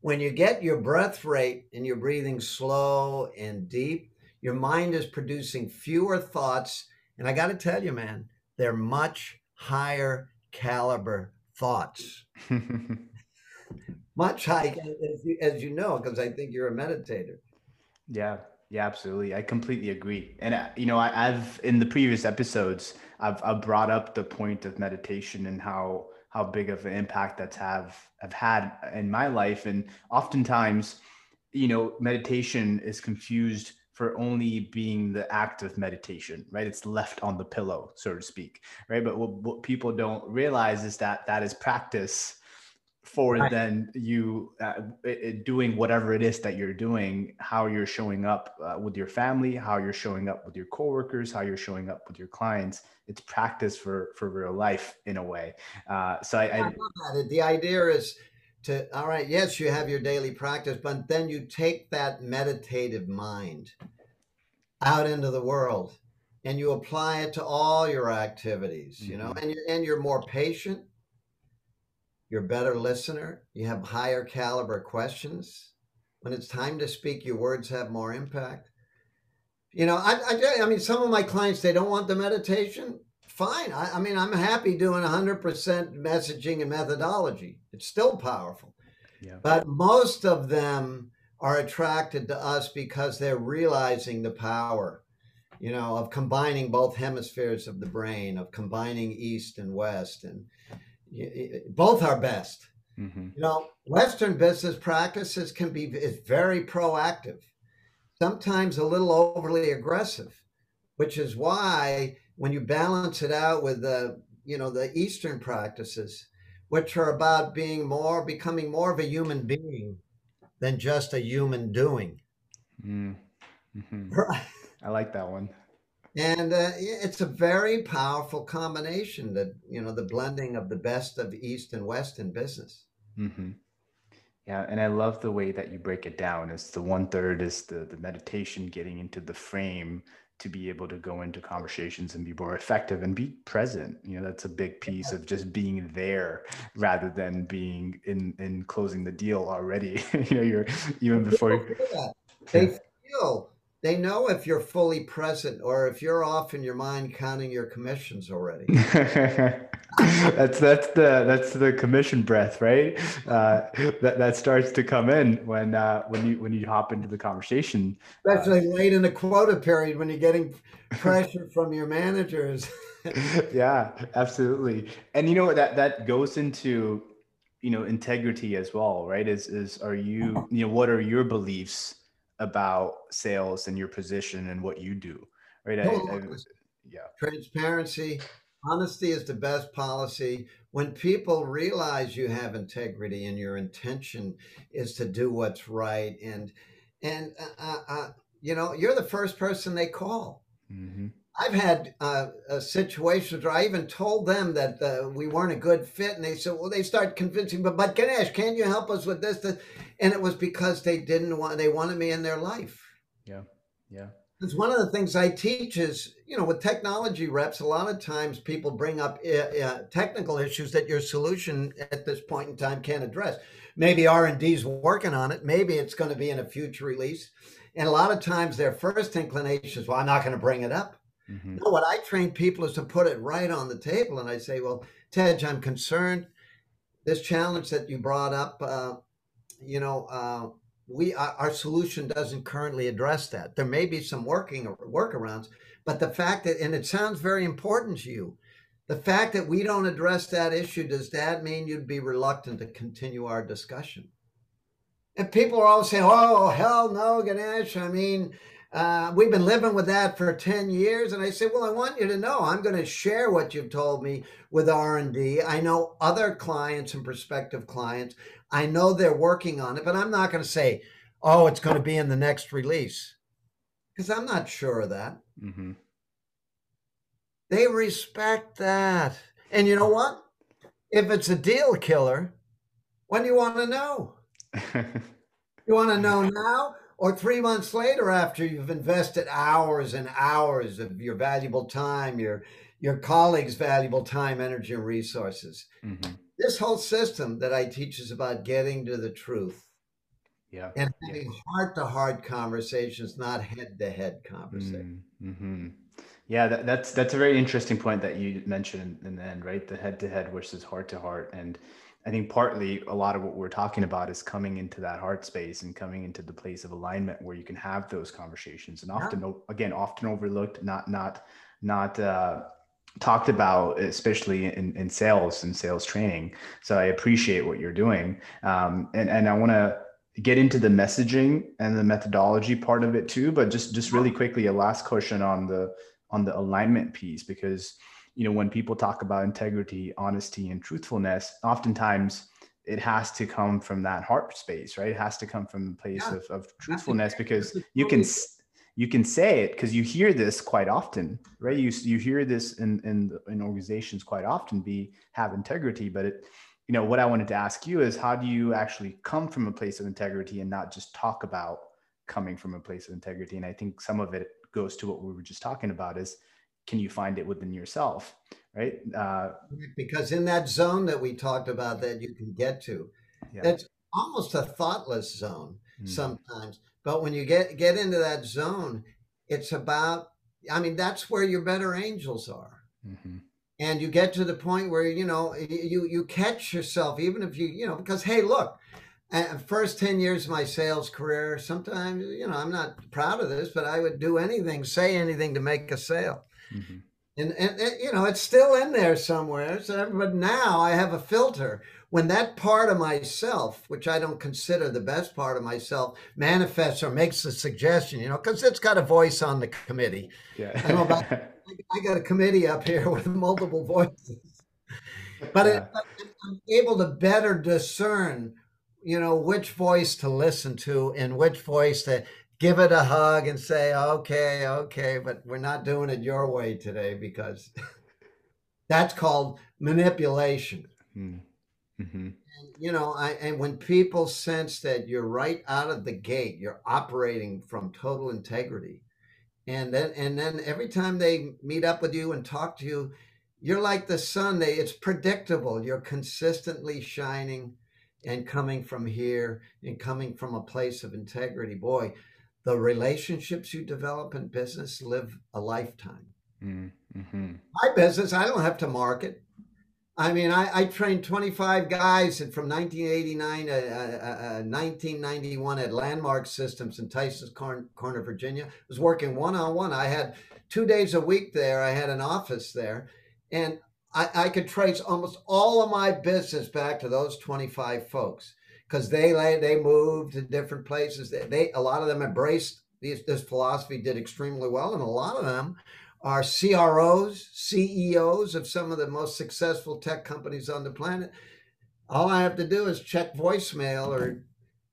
[SPEAKER 2] When you get your breath rate and you're breathing slow and deep, your mind is producing fewer thoughts. And I got to tell you, man, they're much higher caliber thoughts. much higher, as you, as you know, because I think you're a meditator.
[SPEAKER 1] Yeah, yeah, absolutely. I completely agree. And uh, you know, I, have in the previous episodes, I've, I've brought up the point of meditation and how how big of an impact that's have have had in my life. And oftentimes, you know, meditation is confused for only being the act of meditation, right? It's left on the pillow, so to speak, right? But what, what people don't realize is that that is practice for right. then you uh, doing whatever it is that you're doing how you're showing up uh, with your family how you're showing up with your coworkers how you're showing up with your clients it's practice for for real life in a way uh, so I, I,
[SPEAKER 2] I the idea is to all right yes you have your daily practice but then you take that meditative mind out into the world and you apply it to all your activities you know mm-hmm. and you're, and you're more patient you're a better listener. You have higher caliber questions. When it's time to speak, your words have more impact. You know, I, I, I mean, some of my clients, they don't want the meditation. Fine. I, I mean, I'm happy doing 100% messaging and methodology. It's still powerful. Yeah. But most of them are attracted to us because they're realizing the power you know, of combining both hemispheres of the brain, of combining East and West, and both are best. Mm-hmm. You know, Western business practices can be is very proactive, sometimes a little overly aggressive, which is why when you balance it out with the you know the Eastern practices, which are about being more becoming more of a human being than just a human doing.
[SPEAKER 1] Mm-hmm. Right. I like that one
[SPEAKER 2] and uh, it's a very powerful combination that you know the blending of the best of east and west in business. Mm-hmm.
[SPEAKER 1] yeah and i love the way that you break it down it's the one third is the the meditation getting into the frame to be able to go into conversations and be more effective and be present. You know that's a big piece of just being there rather than being in in closing the deal already. You know you're even before
[SPEAKER 2] they feel they know if you're fully present or if you're off in your mind counting your commissions already.
[SPEAKER 1] that's that's the that's the commission breath, right? Uh, that that starts to come in when uh, when you when you hop into the conversation.
[SPEAKER 2] Especially uh, late in the quota period when you're getting pressure from your managers.
[SPEAKER 1] yeah, absolutely. And you know that that goes into you know integrity as well, right? Is is are you you know what are your beliefs? About sales and your position and what you do right? I, I,
[SPEAKER 2] yeah. Transparency honesty is the best policy. When people realize you have integrity and your intention is to do what's right and and uh, uh, uh you know you're the first person they call. Mm-hmm. I've had uh, situations where I even told them that uh, we weren't a good fit, and they said, "Well, they start convincing, but but Ganesh, can you help us with this?" this? And it was because they didn't want they wanted me in their life.
[SPEAKER 1] Yeah, yeah.
[SPEAKER 2] It's one of the things I teach is you know with technology reps, a lot of times people bring up uh, uh technical issues that your solution at this point in time can't address. Maybe R and D's working on it. Maybe it's going to be in a future release. And a lot of times their first inclination is, "Well, I'm not going to bring it up." Mm-hmm. No, what I train people is to put it right on the table. And I say, well, Tej, I'm concerned. This challenge that you brought up, uh, you know, uh, we our, our, solution doesn't currently address that. There may be some working workarounds, but the fact that, and it sounds very important to you, the fact that we don't address that issue, does that mean you'd be reluctant to continue our discussion? And people are always saying, "Oh hell no, Ganesh." I mean, uh, we've been living with that for 10 years. And I say, well, I want you to know I'm going to share what you've told me with R&D. I know other clients and prospective clients. I know they're working on it, but I'm not going to say, oh, it's going to be in the next release because I'm not sure of that. Mm-hmm. They respect that. And you know what? If it's a deal killer, when do you want to know? you want to know now or three months later after you've invested hours and hours of your valuable time, your your colleagues' valuable time, energy, and resources. Mm-hmm. This whole system that I teach is about getting to the truth.
[SPEAKER 1] Yeah.
[SPEAKER 2] And having heart to heart conversations, not head to head conversations.
[SPEAKER 1] Mm-hmm. Yeah, that, that's that's a very interesting point that you mentioned in the end, right? The head to head versus heart to heart. And I think partly a lot of what we're talking about is coming into that heart space and coming into the place of alignment where you can have those conversations and often yeah. again often overlooked, not not not uh, talked about, especially in, in sales and sales training. So I appreciate what you're doing. Um, and, and I want to get into the messaging and the methodology part of it too, but just, just really quickly, a last question on the, on the alignment piece, because you know when people talk about integrity honesty and truthfulness oftentimes it has to come from that heart space right? It has to come from the place yeah. of, of truthfulness because you can you can say it because you hear this quite often right? You you hear this in in in organizations quite often be have integrity but it you know what i wanted to ask you is how do you actually come from a place of integrity and not just talk about coming from a place of integrity? And i think some of it goes to what we were just talking about is can you find it within yourself right uh,
[SPEAKER 2] because in that zone that we talked about that you can get to yeah. that's almost a thoughtless zone mm. sometimes but when you get get into that zone it's about i mean that's where your better angels are mm-hmm. and you get to the point where you know you you catch yourself even if you you know because hey look first 10 years of my sales career sometimes you know i'm not proud of this but i would do anything say anything to make a sale Mm-hmm. And, and, and, you know, it's still in there somewhere. So, but now I have a filter. When that part of myself, which I don't consider the best part of myself, manifests or makes a suggestion, you know, because it's got a voice on the committee.
[SPEAKER 1] Yeah. I, about,
[SPEAKER 2] I got a committee up here with multiple voices. But yeah. it, I'm able to better discern, you know, which voice to listen to and which voice to give it a hug and say, okay, okay, but we're not doing it your way today because that's called manipulation. Hmm. Mm-hmm. And, you know, I, and when people sense that you're right out of the gate, you're operating from total integrity. And then, and then every time they meet up with you and talk to you, you're like the sun. They, it's predictable. You're consistently shining and coming from here and coming from a place of integrity. Boy, the relationships you develop in business live a lifetime. Mm-hmm. My business, I don't have to market. I mean, I, I trained 25 guys from 1989 to uh, uh, 1991 uh, at Landmark Systems in Tysons Corner, Virginia. I was working one on one. I had two days a week there. I had an office there. And I, I could trace almost all of my business back to those 25 folks because they they moved to different places. They, they a lot of them embraced this, this philosophy, did extremely well, and a lot of them are CROs, CEOs of some of the most successful tech companies on the planet. All I have to do is check voicemail or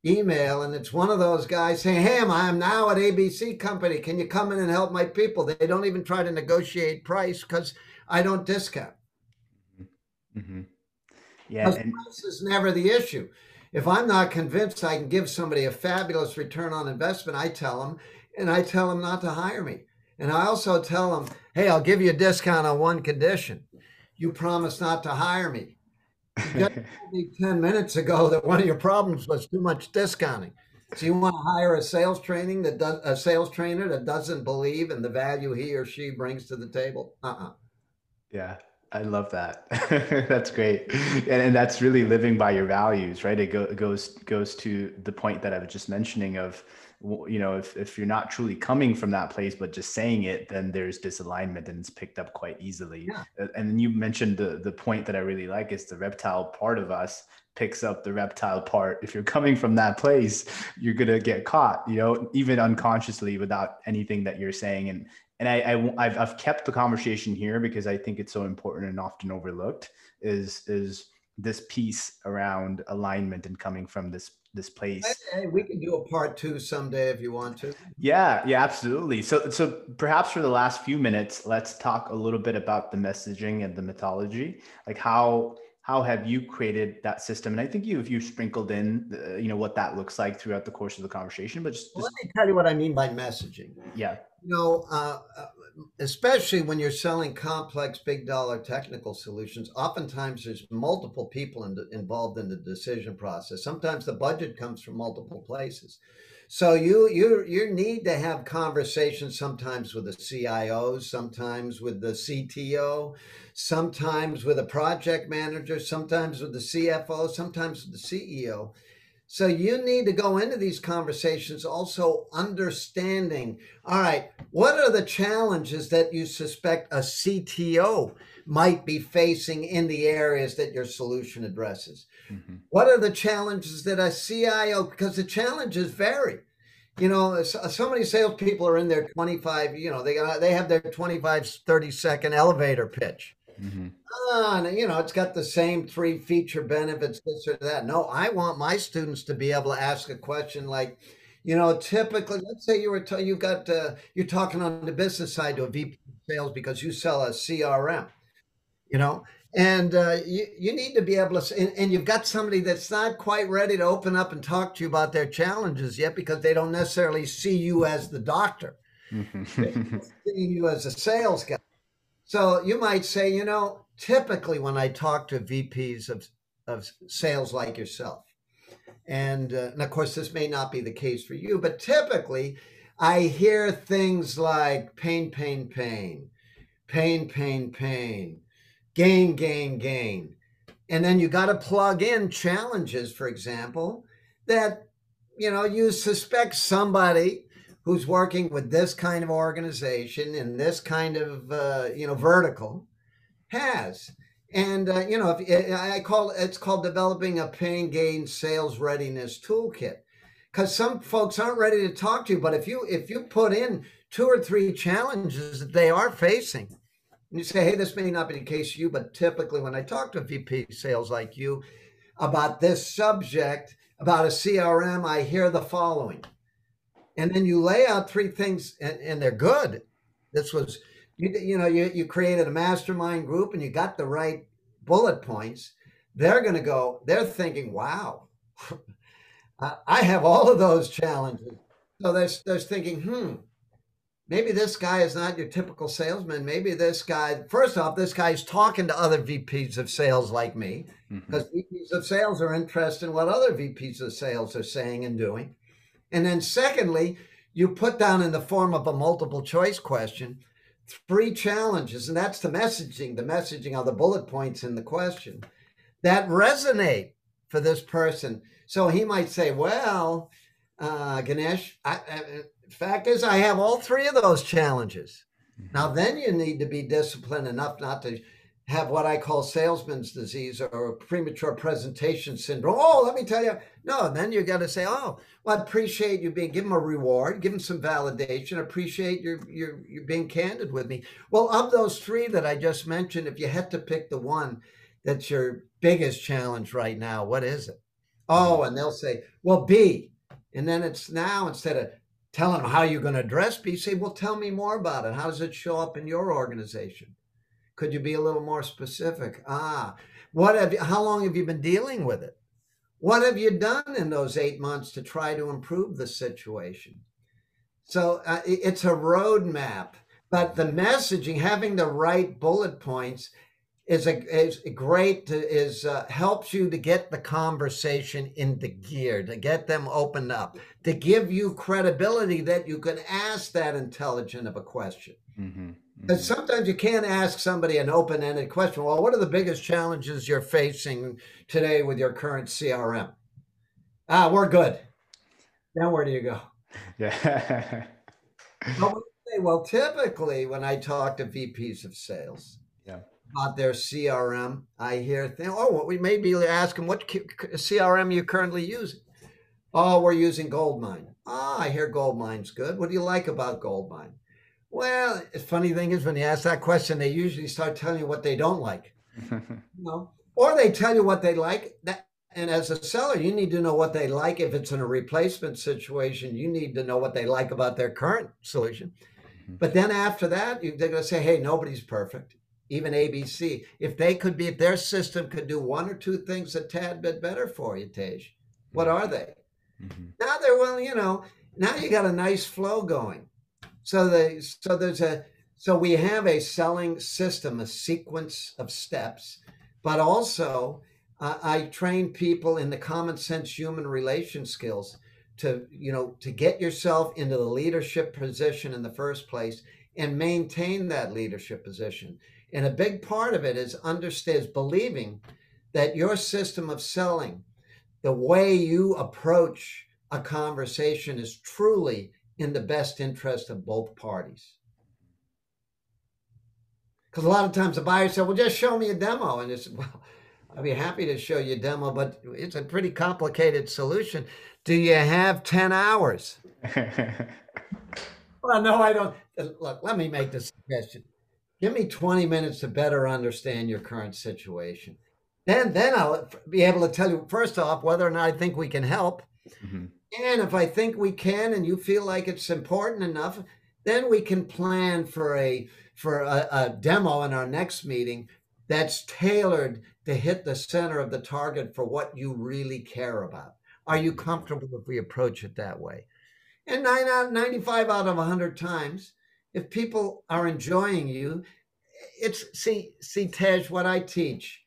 [SPEAKER 2] email, and it's one of those guys saying, "Hey, I'm now at ABC Company. Can you come in and help my people?" They don't even try to negotiate price because I don't discount. Mm-hmm. Yeah, and- price is never the issue. If I'm not convinced I can give somebody a fabulous return on investment, I tell them, and I tell them not to hire me. And I also tell them, hey, I'll give you a discount on one condition. You promise not to hire me. You told me 10 minutes ago that one of your problems was too much discounting. So you want to hire a sales training that does a sales trainer that doesn't believe in the value he or she brings to the table? Uh-uh.
[SPEAKER 1] Yeah. I love that. that's great, and, and, that's really living by your values, right? It, go, it goes goes to the point that I was just mentioning of you know if, if you're not truly coming from that place but just saying it then there's disalignment and it's picked up quite easily yeah. and then you mentioned the the point that i really like is the reptile part of us picks up the reptile part if you're coming from that place you're gonna get caught you know even unconsciously without anything that you're saying and and I, I have I've kept the conversation here because I think it's so important and often overlooked is is this piece around alignment and coming from this this place.
[SPEAKER 2] Hey, we can do a part two someday if you want to.
[SPEAKER 1] Yeah, yeah, absolutely. So, so perhaps for the last few minutes, let's talk a little bit about the messaging and the methodology. Like how how have you created that system? And I think you've you sprinkled in, the, you know, what that looks like throughout the course of the conversation. But just,
[SPEAKER 2] well, let me tell you what I mean by messaging.
[SPEAKER 1] Yeah.
[SPEAKER 2] You know, uh, uh especially when you're selling complex big dollar technical solutions oftentimes there's multiple people in the, involved in the decision process. Sometimes the budget comes from multiple places. So you you you need to have conversations sometimes with the CIOs sometimes with the CTO sometimes with a project manager sometimes with the CFO sometimes with the CEO so you need to go into these conversations also understanding, all right, what are the challenges that you suspect a CTO might be facing in the areas that your solution addresses? Mm-hmm. What are the challenges that a CIO, because the challenges vary. You know, so many salespeople are in their 25, you know, they got, they have their 25, 30 second elevator pitch. Mm-hmm. Uh, you know, it's got the same three feature benefits, this or that. No, I want my students to be able to ask a question like, you know, typically, let's say you were t- you got uh, you're talking on the business side to a VP sales because you sell a CRM, you know, and uh, you you need to be able to, and, and you've got somebody that's not quite ready to open up and talk to you about their challenges yet because they don't necessarily see you as the doctor, mm-hmm. seeing you as a sales guy. So you might say, you know, typically when I talk to VPs of, of sales like yourself, and, uh, and of course, this may not be the case for you, but typically I hear things like pain, pain, pain, pain, pain, pain, gain, gain, gain. And then you got to plug in challenges, for example, that you know you suspect somebody who's working with this kind of organization and this kind of uh, you know vertical has. And uh, you know if i call it's called developing a pain gain sales readiness toolkit. Because some folks aren't ready to talk to you but if you if you put in two or three challenges that they are facing and you say hey this may not be the case for you but typically when i talk to a vp sales like you about this subject about a crm i hear the following and then you lay out three things and, and they're good. This was you, you know you, you created a mastermind group and you got the right bullet points. They're going to go they're thinking wow. I have all of those challenges. So they're, they're thinking hmm maybe this guy is not your typical salesman. Maybe this guy first off this guy's talking to other vps of sales like me because mm-hmm. vps of sales are interested in what other vps of sales are saying and doing and then, secondly, you put down in the form of a multiple choice question three challenges, and that's the messaging, the messaging are the bullet points in the question that resonate for this person. So he might say, Well, uh, Ganesh, I, I, fact is, I have all three of those challenges. Now, then you need to be disciplined enough not to have what I call salesman's disease or premature presentation syndrome. Oh, let me tell you. No, then you got to say, oh, well, I appreciate you being, give them a reward, give them some validation, appreciate your, your, you being candid with me. Well, of those three that I just mentioned, if you had to pick the one that's your biggest challenge right now, what is it? Oh, and they'll say, well, B. And then it's now instead of telling them how you're going to address B, say, well, tell me more about it. How does it show up in your organization? Could you be a little more specific? Ah, what have you, how long have you been dealing with it? What have you done in those eight months to try to improve the situation? So uh, it's a roadmap, but the messaging, having the right bullet points, is a is great to, is uh, helps you to get the conversation into gear, to get them opened up, to give you credibility that you can ask that intelligent of a question. Mm-hmm. Because sometimes you can't ask somebody an open ended question. Well, what are the biggest challenges you're facing today with your current CRM? Ah, we're good. Now, where do you go?
[SPEAKER 1] Yeah.
[SPEAKER 2] well, typically when I talk to VPs of sales,
[SPEAKER 1] yeah.
[SPEAKER 2] about their CRM, I hear things. Oh, we may be asking what CRM you currently using. Oh, we're using Goldmine. Ah, I hear Goldmine's good. What do you like about Goldmine? Well, the funny thing is when you ask that question, they usually start telling you what they don't like. you know, or they tell you what they like. That and as a seller, you need to know what they like. If it's in a replacement situation, you need to know what they like about their current solution. Mm-hmm. But then after that, they're going to say, hey, nobody's perfect, even ABC. If they could be, if their system could do one or two things a tad bit better for you, Tej, what are they? Mm-hmm. Now they're, well, you know, now you got a nice flow going. So they, so there's a, so we have a selling system, a sequence of steps, but also uh, I train people in the common sense human relation skills to you know to get yourself into the leadership position in the first place and maintain that leadership position. And a big part of it is understands believing that your system of selling, the way you approach a conversation is truly in the best interest of both parties. Because a lot of times the buyer said, Well, just show me a demo. And it's well, I'd be happy to show you a demo, but it's a pretty complicated solution. Do you have 10 hours? well, no, I don't. Look, let me make this suggestion. Give me 20 minutes to better understand your current situation. Then, then I'll be able to tell you, first off, whether or not I think we can help. Mm-hmm. And if I think we can and you feel like it's important enough, then we can plan for a for a, a demo in our next meeting that's tailored to hit the center of the target for what you really care about. Are you comfortable if we approach it that way? And nine out, 95 out of 100 times, if people are enjoying you, it's see, see, Tej, what I teach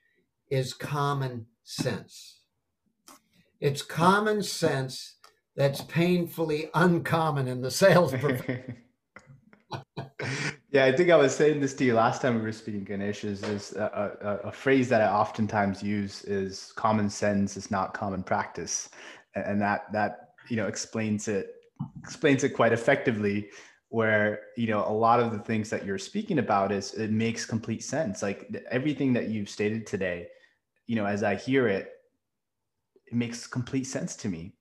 [SPEAKER 2] is common sense. It's common sense that's painfully uncommon in the sales profession.
[SPEAKER 1] yeah, I think I was saying this to you last time we were speaking, Ganesh, is, is a, a, a, phrase that I oftentimes use is common sense is not common practice. And that, that, you know, explains it, explains it quite effectively where, you know, a lot of the things that you're speaking about is it makes complete sense. Like everything that you've stated today, you know, as I hear it, it makes complete sense to me.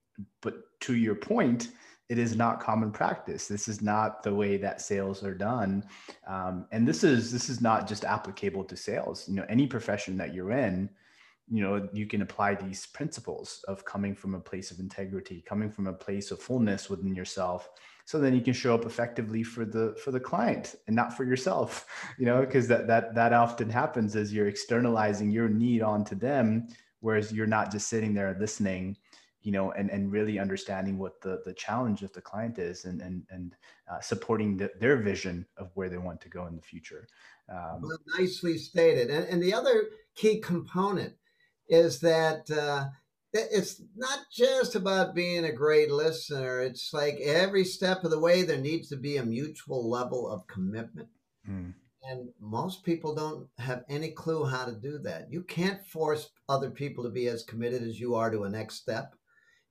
[SPEAKER 1] But to your point, it is not common practice. This is not the way that sales are done, um, and this is this is not just applicable to sales. You know, any profession that you're in, you know, you can apply these principles of coming from a place of integrity, coming from a place of fullness within yourself, so then you can show up effectively for the for the client and not for yourself. You know, because that that that often happens as you're externalizing your need onto them, whereas you're not just sitting there listening you know, and, and really understanding what the, the challenge of the client is and, and, and uh, supporting the, their vision of where they want to go in the future.
[SPEAKER 2] Um, well, nicely stated. And, and the other key component is that uh, it's not just about being a great listener. It's like every step of the way, there needs to be a mutual level of commitment. Mm. And most people don't have any clue how to do that. You can't force other people to be as committed as you are to a next step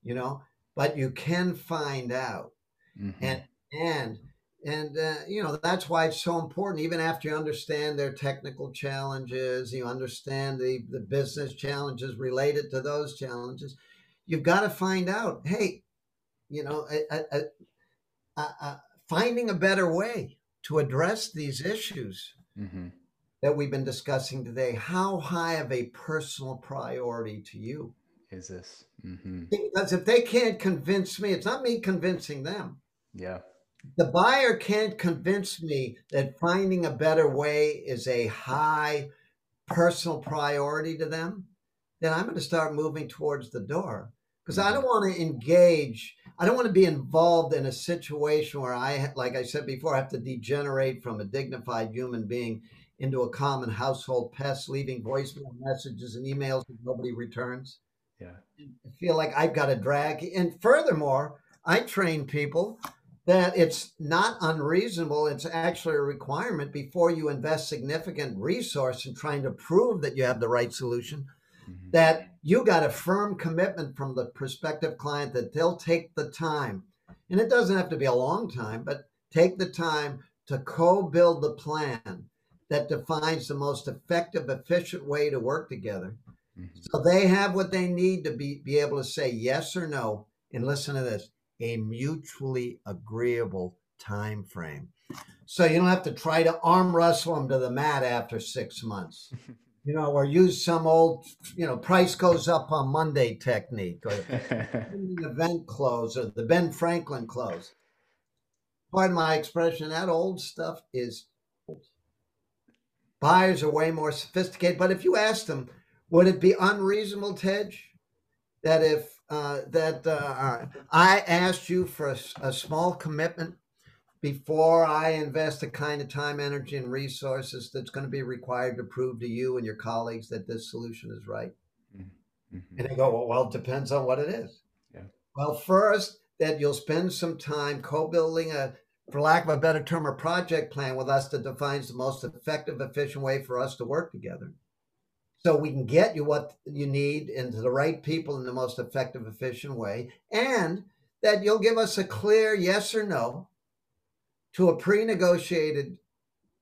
[SPEAKER 2] you know, but you can find out. Mm-hmm. And, and, and uh, you know that's why it's so important even after you understand their technical challenges you understand the, the business challenges related to those challenges you've got to find out hey you know a, a, a, finding a better way to address these issues mm-hmm. that we've been discussing today how high of a personal priority to you
[SPEAKER 1] is this? Mm-hmm.
[SPEAKER 2] Because if they can't convince me, it's not me convincing them.
[SPEAKER 1] Yeah.
[SPEAKER 2] The buyer can't convince me that finding a better way is a high personal priority to them, then I'm going to start moving towards the door because mm-hmm. I don't want to engage. I don't want to be involved in a situation where I, like I said before, I have to degenerate from a dignified human being into a common household pest, leaving voicemail messages and emails that nobody returns.
[SPEAKER 1] Yeah.
[SPEAKER 2] I feel like I've got to drag. And furthermore, I train people that it's not unreasonable. It's actually a requirement before you invest significant resource in trying to prove that you have the right solution. Mm-hmm. That you got a firm commitment from the prospective client that they'll take the time and it doesn't have to be a long time, but take the time to co build the plan that defines the most effective, efficient way to work together. Mm-hmm. So they have what they need to be, be able to say yes or no. And listen to this a mutually agreeable time frame. So you don't have to try to arm wrestle them to the mat after six months. you know, or use some old, you know, price goes up on Monday technique or the event close or the Ben Franklin close. Pardon my expression, that old stuff is old. Buyers are way more sophisticated, but if you ask them, would it be unreasonable, Tej, that if uh, that uh, I asked you for a, a small commitment before I invest the kind of time, energy, and resources that's going to be required to prove to you and your colleagues that this solution is right? Mm-hmm. And they go, well, well, it depends on what it is. Yeah. Well, first, that you'll spend some time co-building a, for lack of a better term, a project plan with us that defines the most effective, efficient way for us to work together. So we can get you what you need into the right people in the most effective, efficient way, and that you'll give us a clear yes or no to a pre-negotiated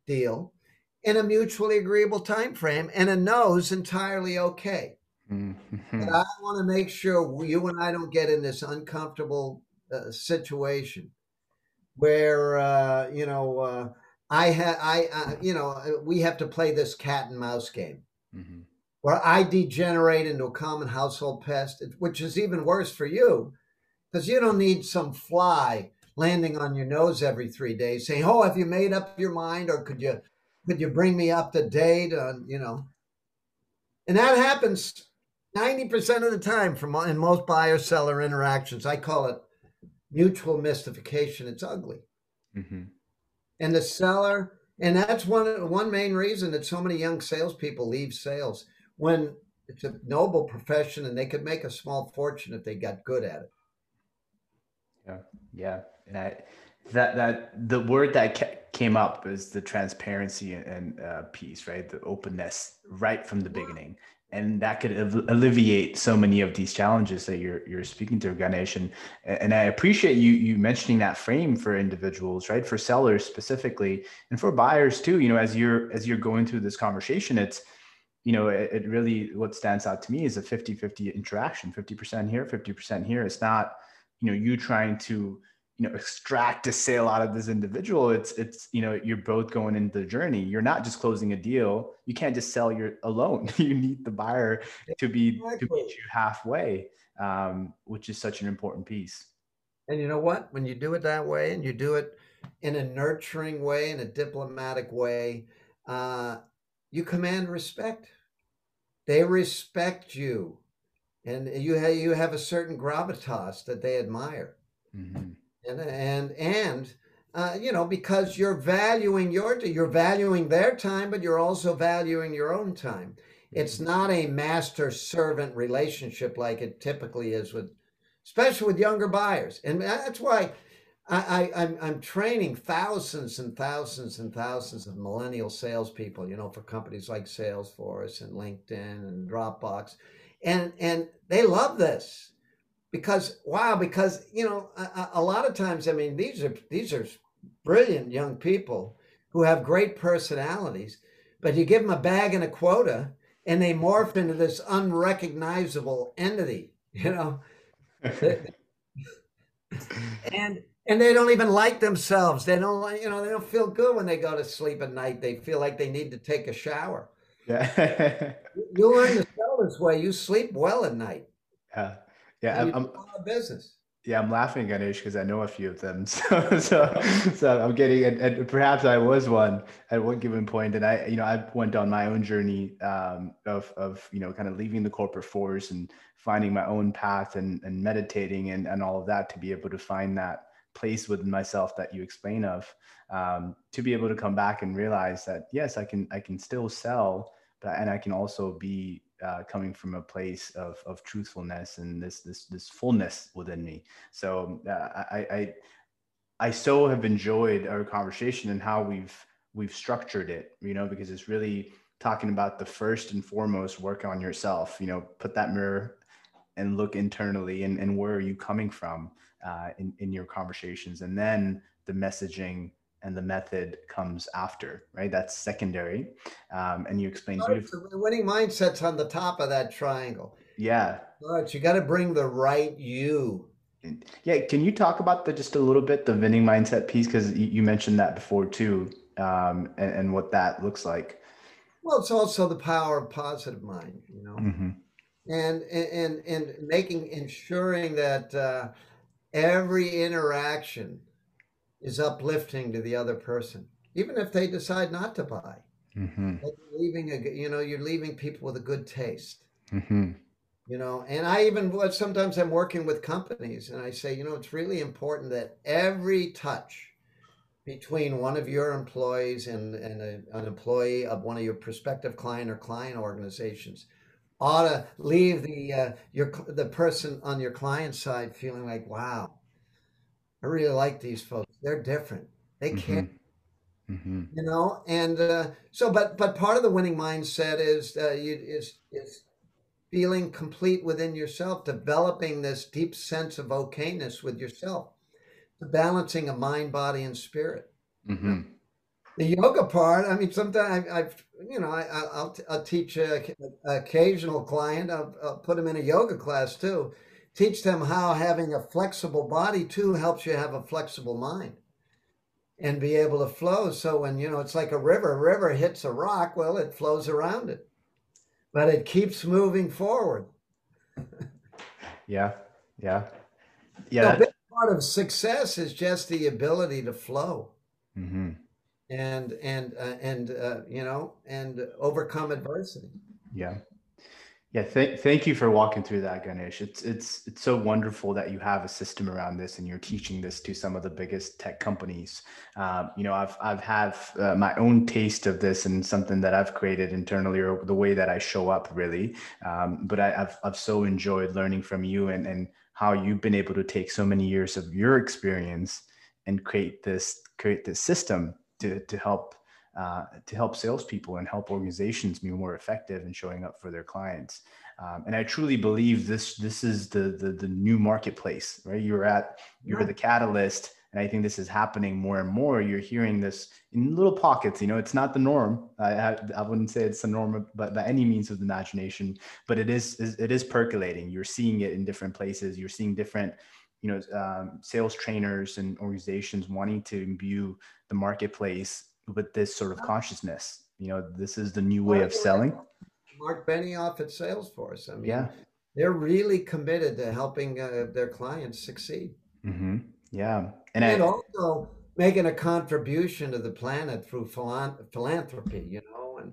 [SPEAKER 2] deal in a mutually agreeable time frame and a no is entirely okay mm-hmm. but i want to make sure you and i don't get in this uncomfortable uh, situation where uh, you know uh, i have i uh, you know uh, we have to play this cat and mouse game mm-hmm. Where i degenerate into a common household pest which is even worse for you because you don't need some fly landing on your nose every three days, saying, "Oh, have you made up your mind, or could you could you bring me up to date?" On you know, and that happens ninety percent of the time from in most buyer seller interactions. I call it mutual mystification. It's ugly, mm-hmm. and the seller, and that's one one main reason that so many young salespeople leave sales when it's a noble profession and they could make a small fortune if they got good at it.
[SPEAKER 1] Yeah, yeah, and I that that the word that came up is the transparency and uh, piece, right? The openness right from the beginning, and that could alleviate so many of these challenges that you're you're speaking to, Ganesh. And and I appreciate you you mentioning that frame for individuals, right? For sellers specifically, and for buyers too. You know, as you're as you're going through this conversation, it's you know, it, it really what stands out to me is a 50-50 interaction, 50% here, 50% here. It's not, you know, you trying to you know extract a sale out of this individual. It's it's you know you're both going into the journey. You're not just closing a deal. You can't just sell your alone. You need the buyer to be exactly. to meet you halfway um, which is such an important piece.
[SPEAKER 2] And you know what? When you do it that way and you do it in a nurturing way in a diplomatic way uh, you command respect. They respect you. And you have, you have a certain gravitas that they admire. Mm-hmm. And and and uh, you know because you're valuing your you're valuing their time but you're also valuing your own time. It's mm-hmm. not a master servant relationship like it typically is with especially with younger buyers. And that's why I, I, am I'm, I'm training thousands and thousands and thousands of millennial salespeople, you know, for companies like Salesforce and LinkedIn and Dropbox, and and they love this because wow because you know a, a, lot of times i mean these are these are brilliant young people who have great personalities but you give them a bag and a quota and they morph into this unrecognizable entity you know? And and they don't even like themselves. They don't you know they don't feel good when they go to sleep at night. They feel like they need to take a shower. Yeah. You learn to sell this way. You sleep well at night.
[SPEAKER 1] Yeah. Yeah, I'm, I'm business. Yeah, I'm laughing, Ganesh, because I know a few of them. So, so, so I'm getting, and, and, perhaps I was one at one given point, and I, you know, I went on my own journey um, of, of, you know, kind of leaving the corporate force and finding my own path and, and meditating and, and all of that to be able to find that place within myself that you explain of, um, to be able to come back and realize that yes, I can, I can still sell, but and I can also be uh, coming from a place of, of truthfulness and this this this fullness within me. So uh, I, I I so have enjoyed our conversation and how we've we've structured it. You know, because it's really talking about the first and foremost work on yourself. You know, put that mirror and look internally and, and where are you coming from uh, in, in your conversations and then the messaging and the method comes after right? That's secondary um, and you explain
[SPEAKER 2] beautifully the winning mindset's on the top of that triangle.
[SPEAKER 1] Yeah.
[SPEAKER 2] But you got to bring the right you.
[SPEAKER 1] Yeah can you talk about the just a little bit the winning mindset piece? Because you, you, mentioned that before too um, and, and, what that looks like.
[SPEAKER 2] Well it's also the power of positive mind you know? Mm-hmm. and and and making ensuring that uh, every interaction is uplifting to the other person, even if they decide not to buy. Mm-hmm. leaving a, you know, you're leaving people with a good taste. Mm-hmm. You know, and I even sometimes I'm working with companies, and I say, you know, it's really important that every touch between one of your employees and, and a, an employee of one of your prospective client or client organizations ought to leave the uh, your the person on your client side feeling like, wow, I really like these folks. They're different. They care. Mm-hmm. mm-hmm. You know, and uh, so, but but part of the winning mindset is uh, you, is is feeling complete within yourself, developing this deep sense of okayness with yourself, the balancing of mind, body, and spirit. Mm-hmm. The yoga part, I mean, sometimes I, have you know, I, will I'll teach an occasional client. I'll, I'll put them in a yoga class too teach them how having a flexible body too helps you have a flexible mind and be able to flow. So when, you know, it's like a river, a river hits a rock, well, it flows around it, but it keeps moving forward.
[SPEAKER 1] yeah. Yeah. Yeah.
[SPEAKER 2] So big part of success is just the ability to flow. Mm-hmm. And and uh, and uh, you know and overcome adversity.
[SPEAKER 1] Yeah, yeah, th- thank you for walking through that, Ganesh. It's it's it's so wonderful that you have a system around this and you're teaching this to some of the biggest tech companies. Um, you know, I've I've had uh, my own taste of this and something that I've created internally or the way that I show up, really. Um, but I, have I've so enjoyed learning from you and and how you've been able to take so many years of your experience and create this create this system to to help uh, to help salespeople and help organizations be more effective in showing up for their clients. Um, and I truly believe this this is the, the, the new marketplace, right? You're at you're the catalyst, and I think this is happening more and more. You're hearing this in little pockets. You know, it's not the norm. I I wouldn't say it's the norm, but by any means of the imagination. But it is it is percolating. You're seeing it in different places. You're seeing different you know um, sales trainers and organizations wanting to imbue the marketplace with this sort of consciousness. You know, this is the new way of selling.
[SPEAKER 2] Mark Benioff at Salesforce. I mean,
[SPEAKER 1] yeah,
[SPEAKER 2] they're really committed to helping uh, their clients succeed.
[SPEAKER 1] Mm-hmm. Yeah,
[SPEAKER 2] and, and I, also making a contribution to the planet through philanthropy. You know, and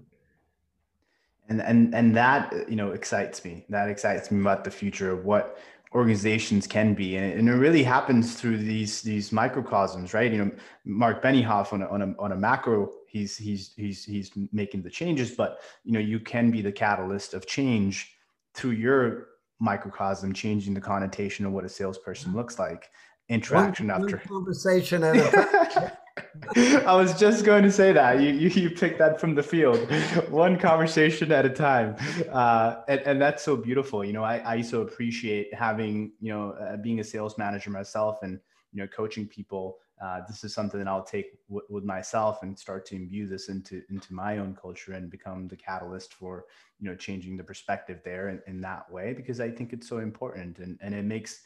[SPEAKER 1] and and and that you know excites me. That excites me about the future of what organizations can be and it, and really happens through these these microcosms right? You know mark benioff on a, on a, on a macro he's he's he's he's making the changes but you know you can be the catalyst of change through your microcosm changing the connotation of what a salesperson looks like interaction one, after
[SPEAKER 2] one conversation at
[SPEAKER 1] a I was just going to say that you, you you picked that from the field, one conversation at a time, uh, and and that's so beautiful. You know, I I so appreciate having you know uh, being a sales manager myself and you know coaching people. Uh, this is something that I'll take w- with myself and start to imbue this into into my own culture and become the catalyst for you know changing the perspective there in, in that way because I think it's so important and and it makes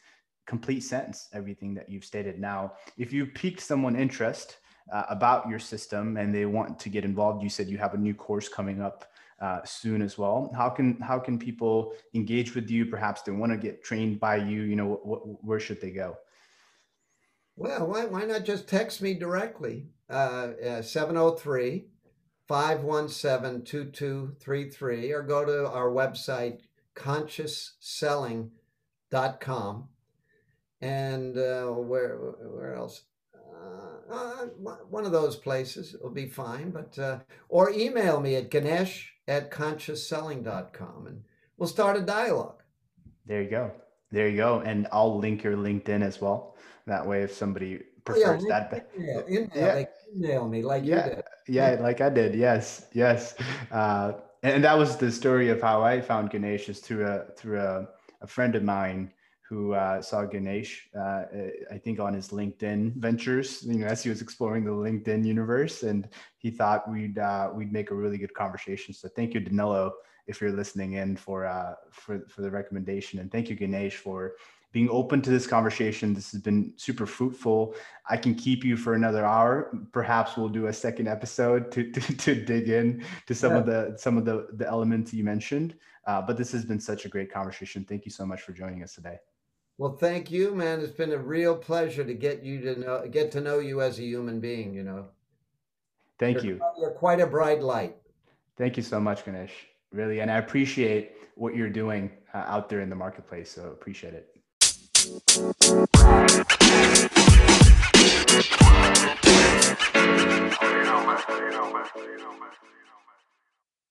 [SPEAKER 1] complete sense everything that you've stated now if you piqued someone interest uh, about your system and they want to get involved. You said you have a new course coming up uh, soon as well. How can how can people engage with you? Perhaps they want to get trained by you you know wh- where should they go?
[SPEAKER 2] Well why, why not just text me directly uh, uh 703 517 2233 or go to our website consciousselling.com and uh, where where else? Uh, one of those places will be fine. But uh, or email me at Ganesh at consciousselling.com and we'll start a dialogue.
[SPEAKER 1] There you go. There you go. And I'll link your LinkedIn as well. That way, if somebody prefers oh, yeah, that,
[SPEAKER 2] email, email, yeah. Like email me like
[SPEAKER 1] yeah,
[SPEAKER 2] you did.
[SPEAKER 1] Yeah, like I did. Yes, yes. Uh, and that was the story of how I found Ganesh is through a through a a friend of mine who uh, saw Ganesh, uh, I think on his LinkedIn ventures, you know, as he was exploring the LinkedIn universe, and he thought we'd uh, we'd make a really good conversation. So thank you, Danilo, if you're listening in for uh, for for the recommendation, and thank you, Ganesh, for being open to this conversation. This has been super fruitful. I can keep you for another hour. Perhaps we'll do a second episode to to, to dig in to some yeah. of the some of the the elements you mentioned. Uh, but this has been such a great conversation. Thank you so much for joining us today.
[SPEAKER 2] Well, thank you, man. It's been a real pleasure to get you to know get to know you as a human being. You know.
[SPEAKER 1] Thank
[SPEAKER 2] you're,
[SPEAKER 1] you.
[SPEAKER 2] You're quite a bright light.
[SPEAKER 1] Thank you so much, Ganesh. Really, and I appreciate what you're doing uh, out there in the marketplace. So appreciate it.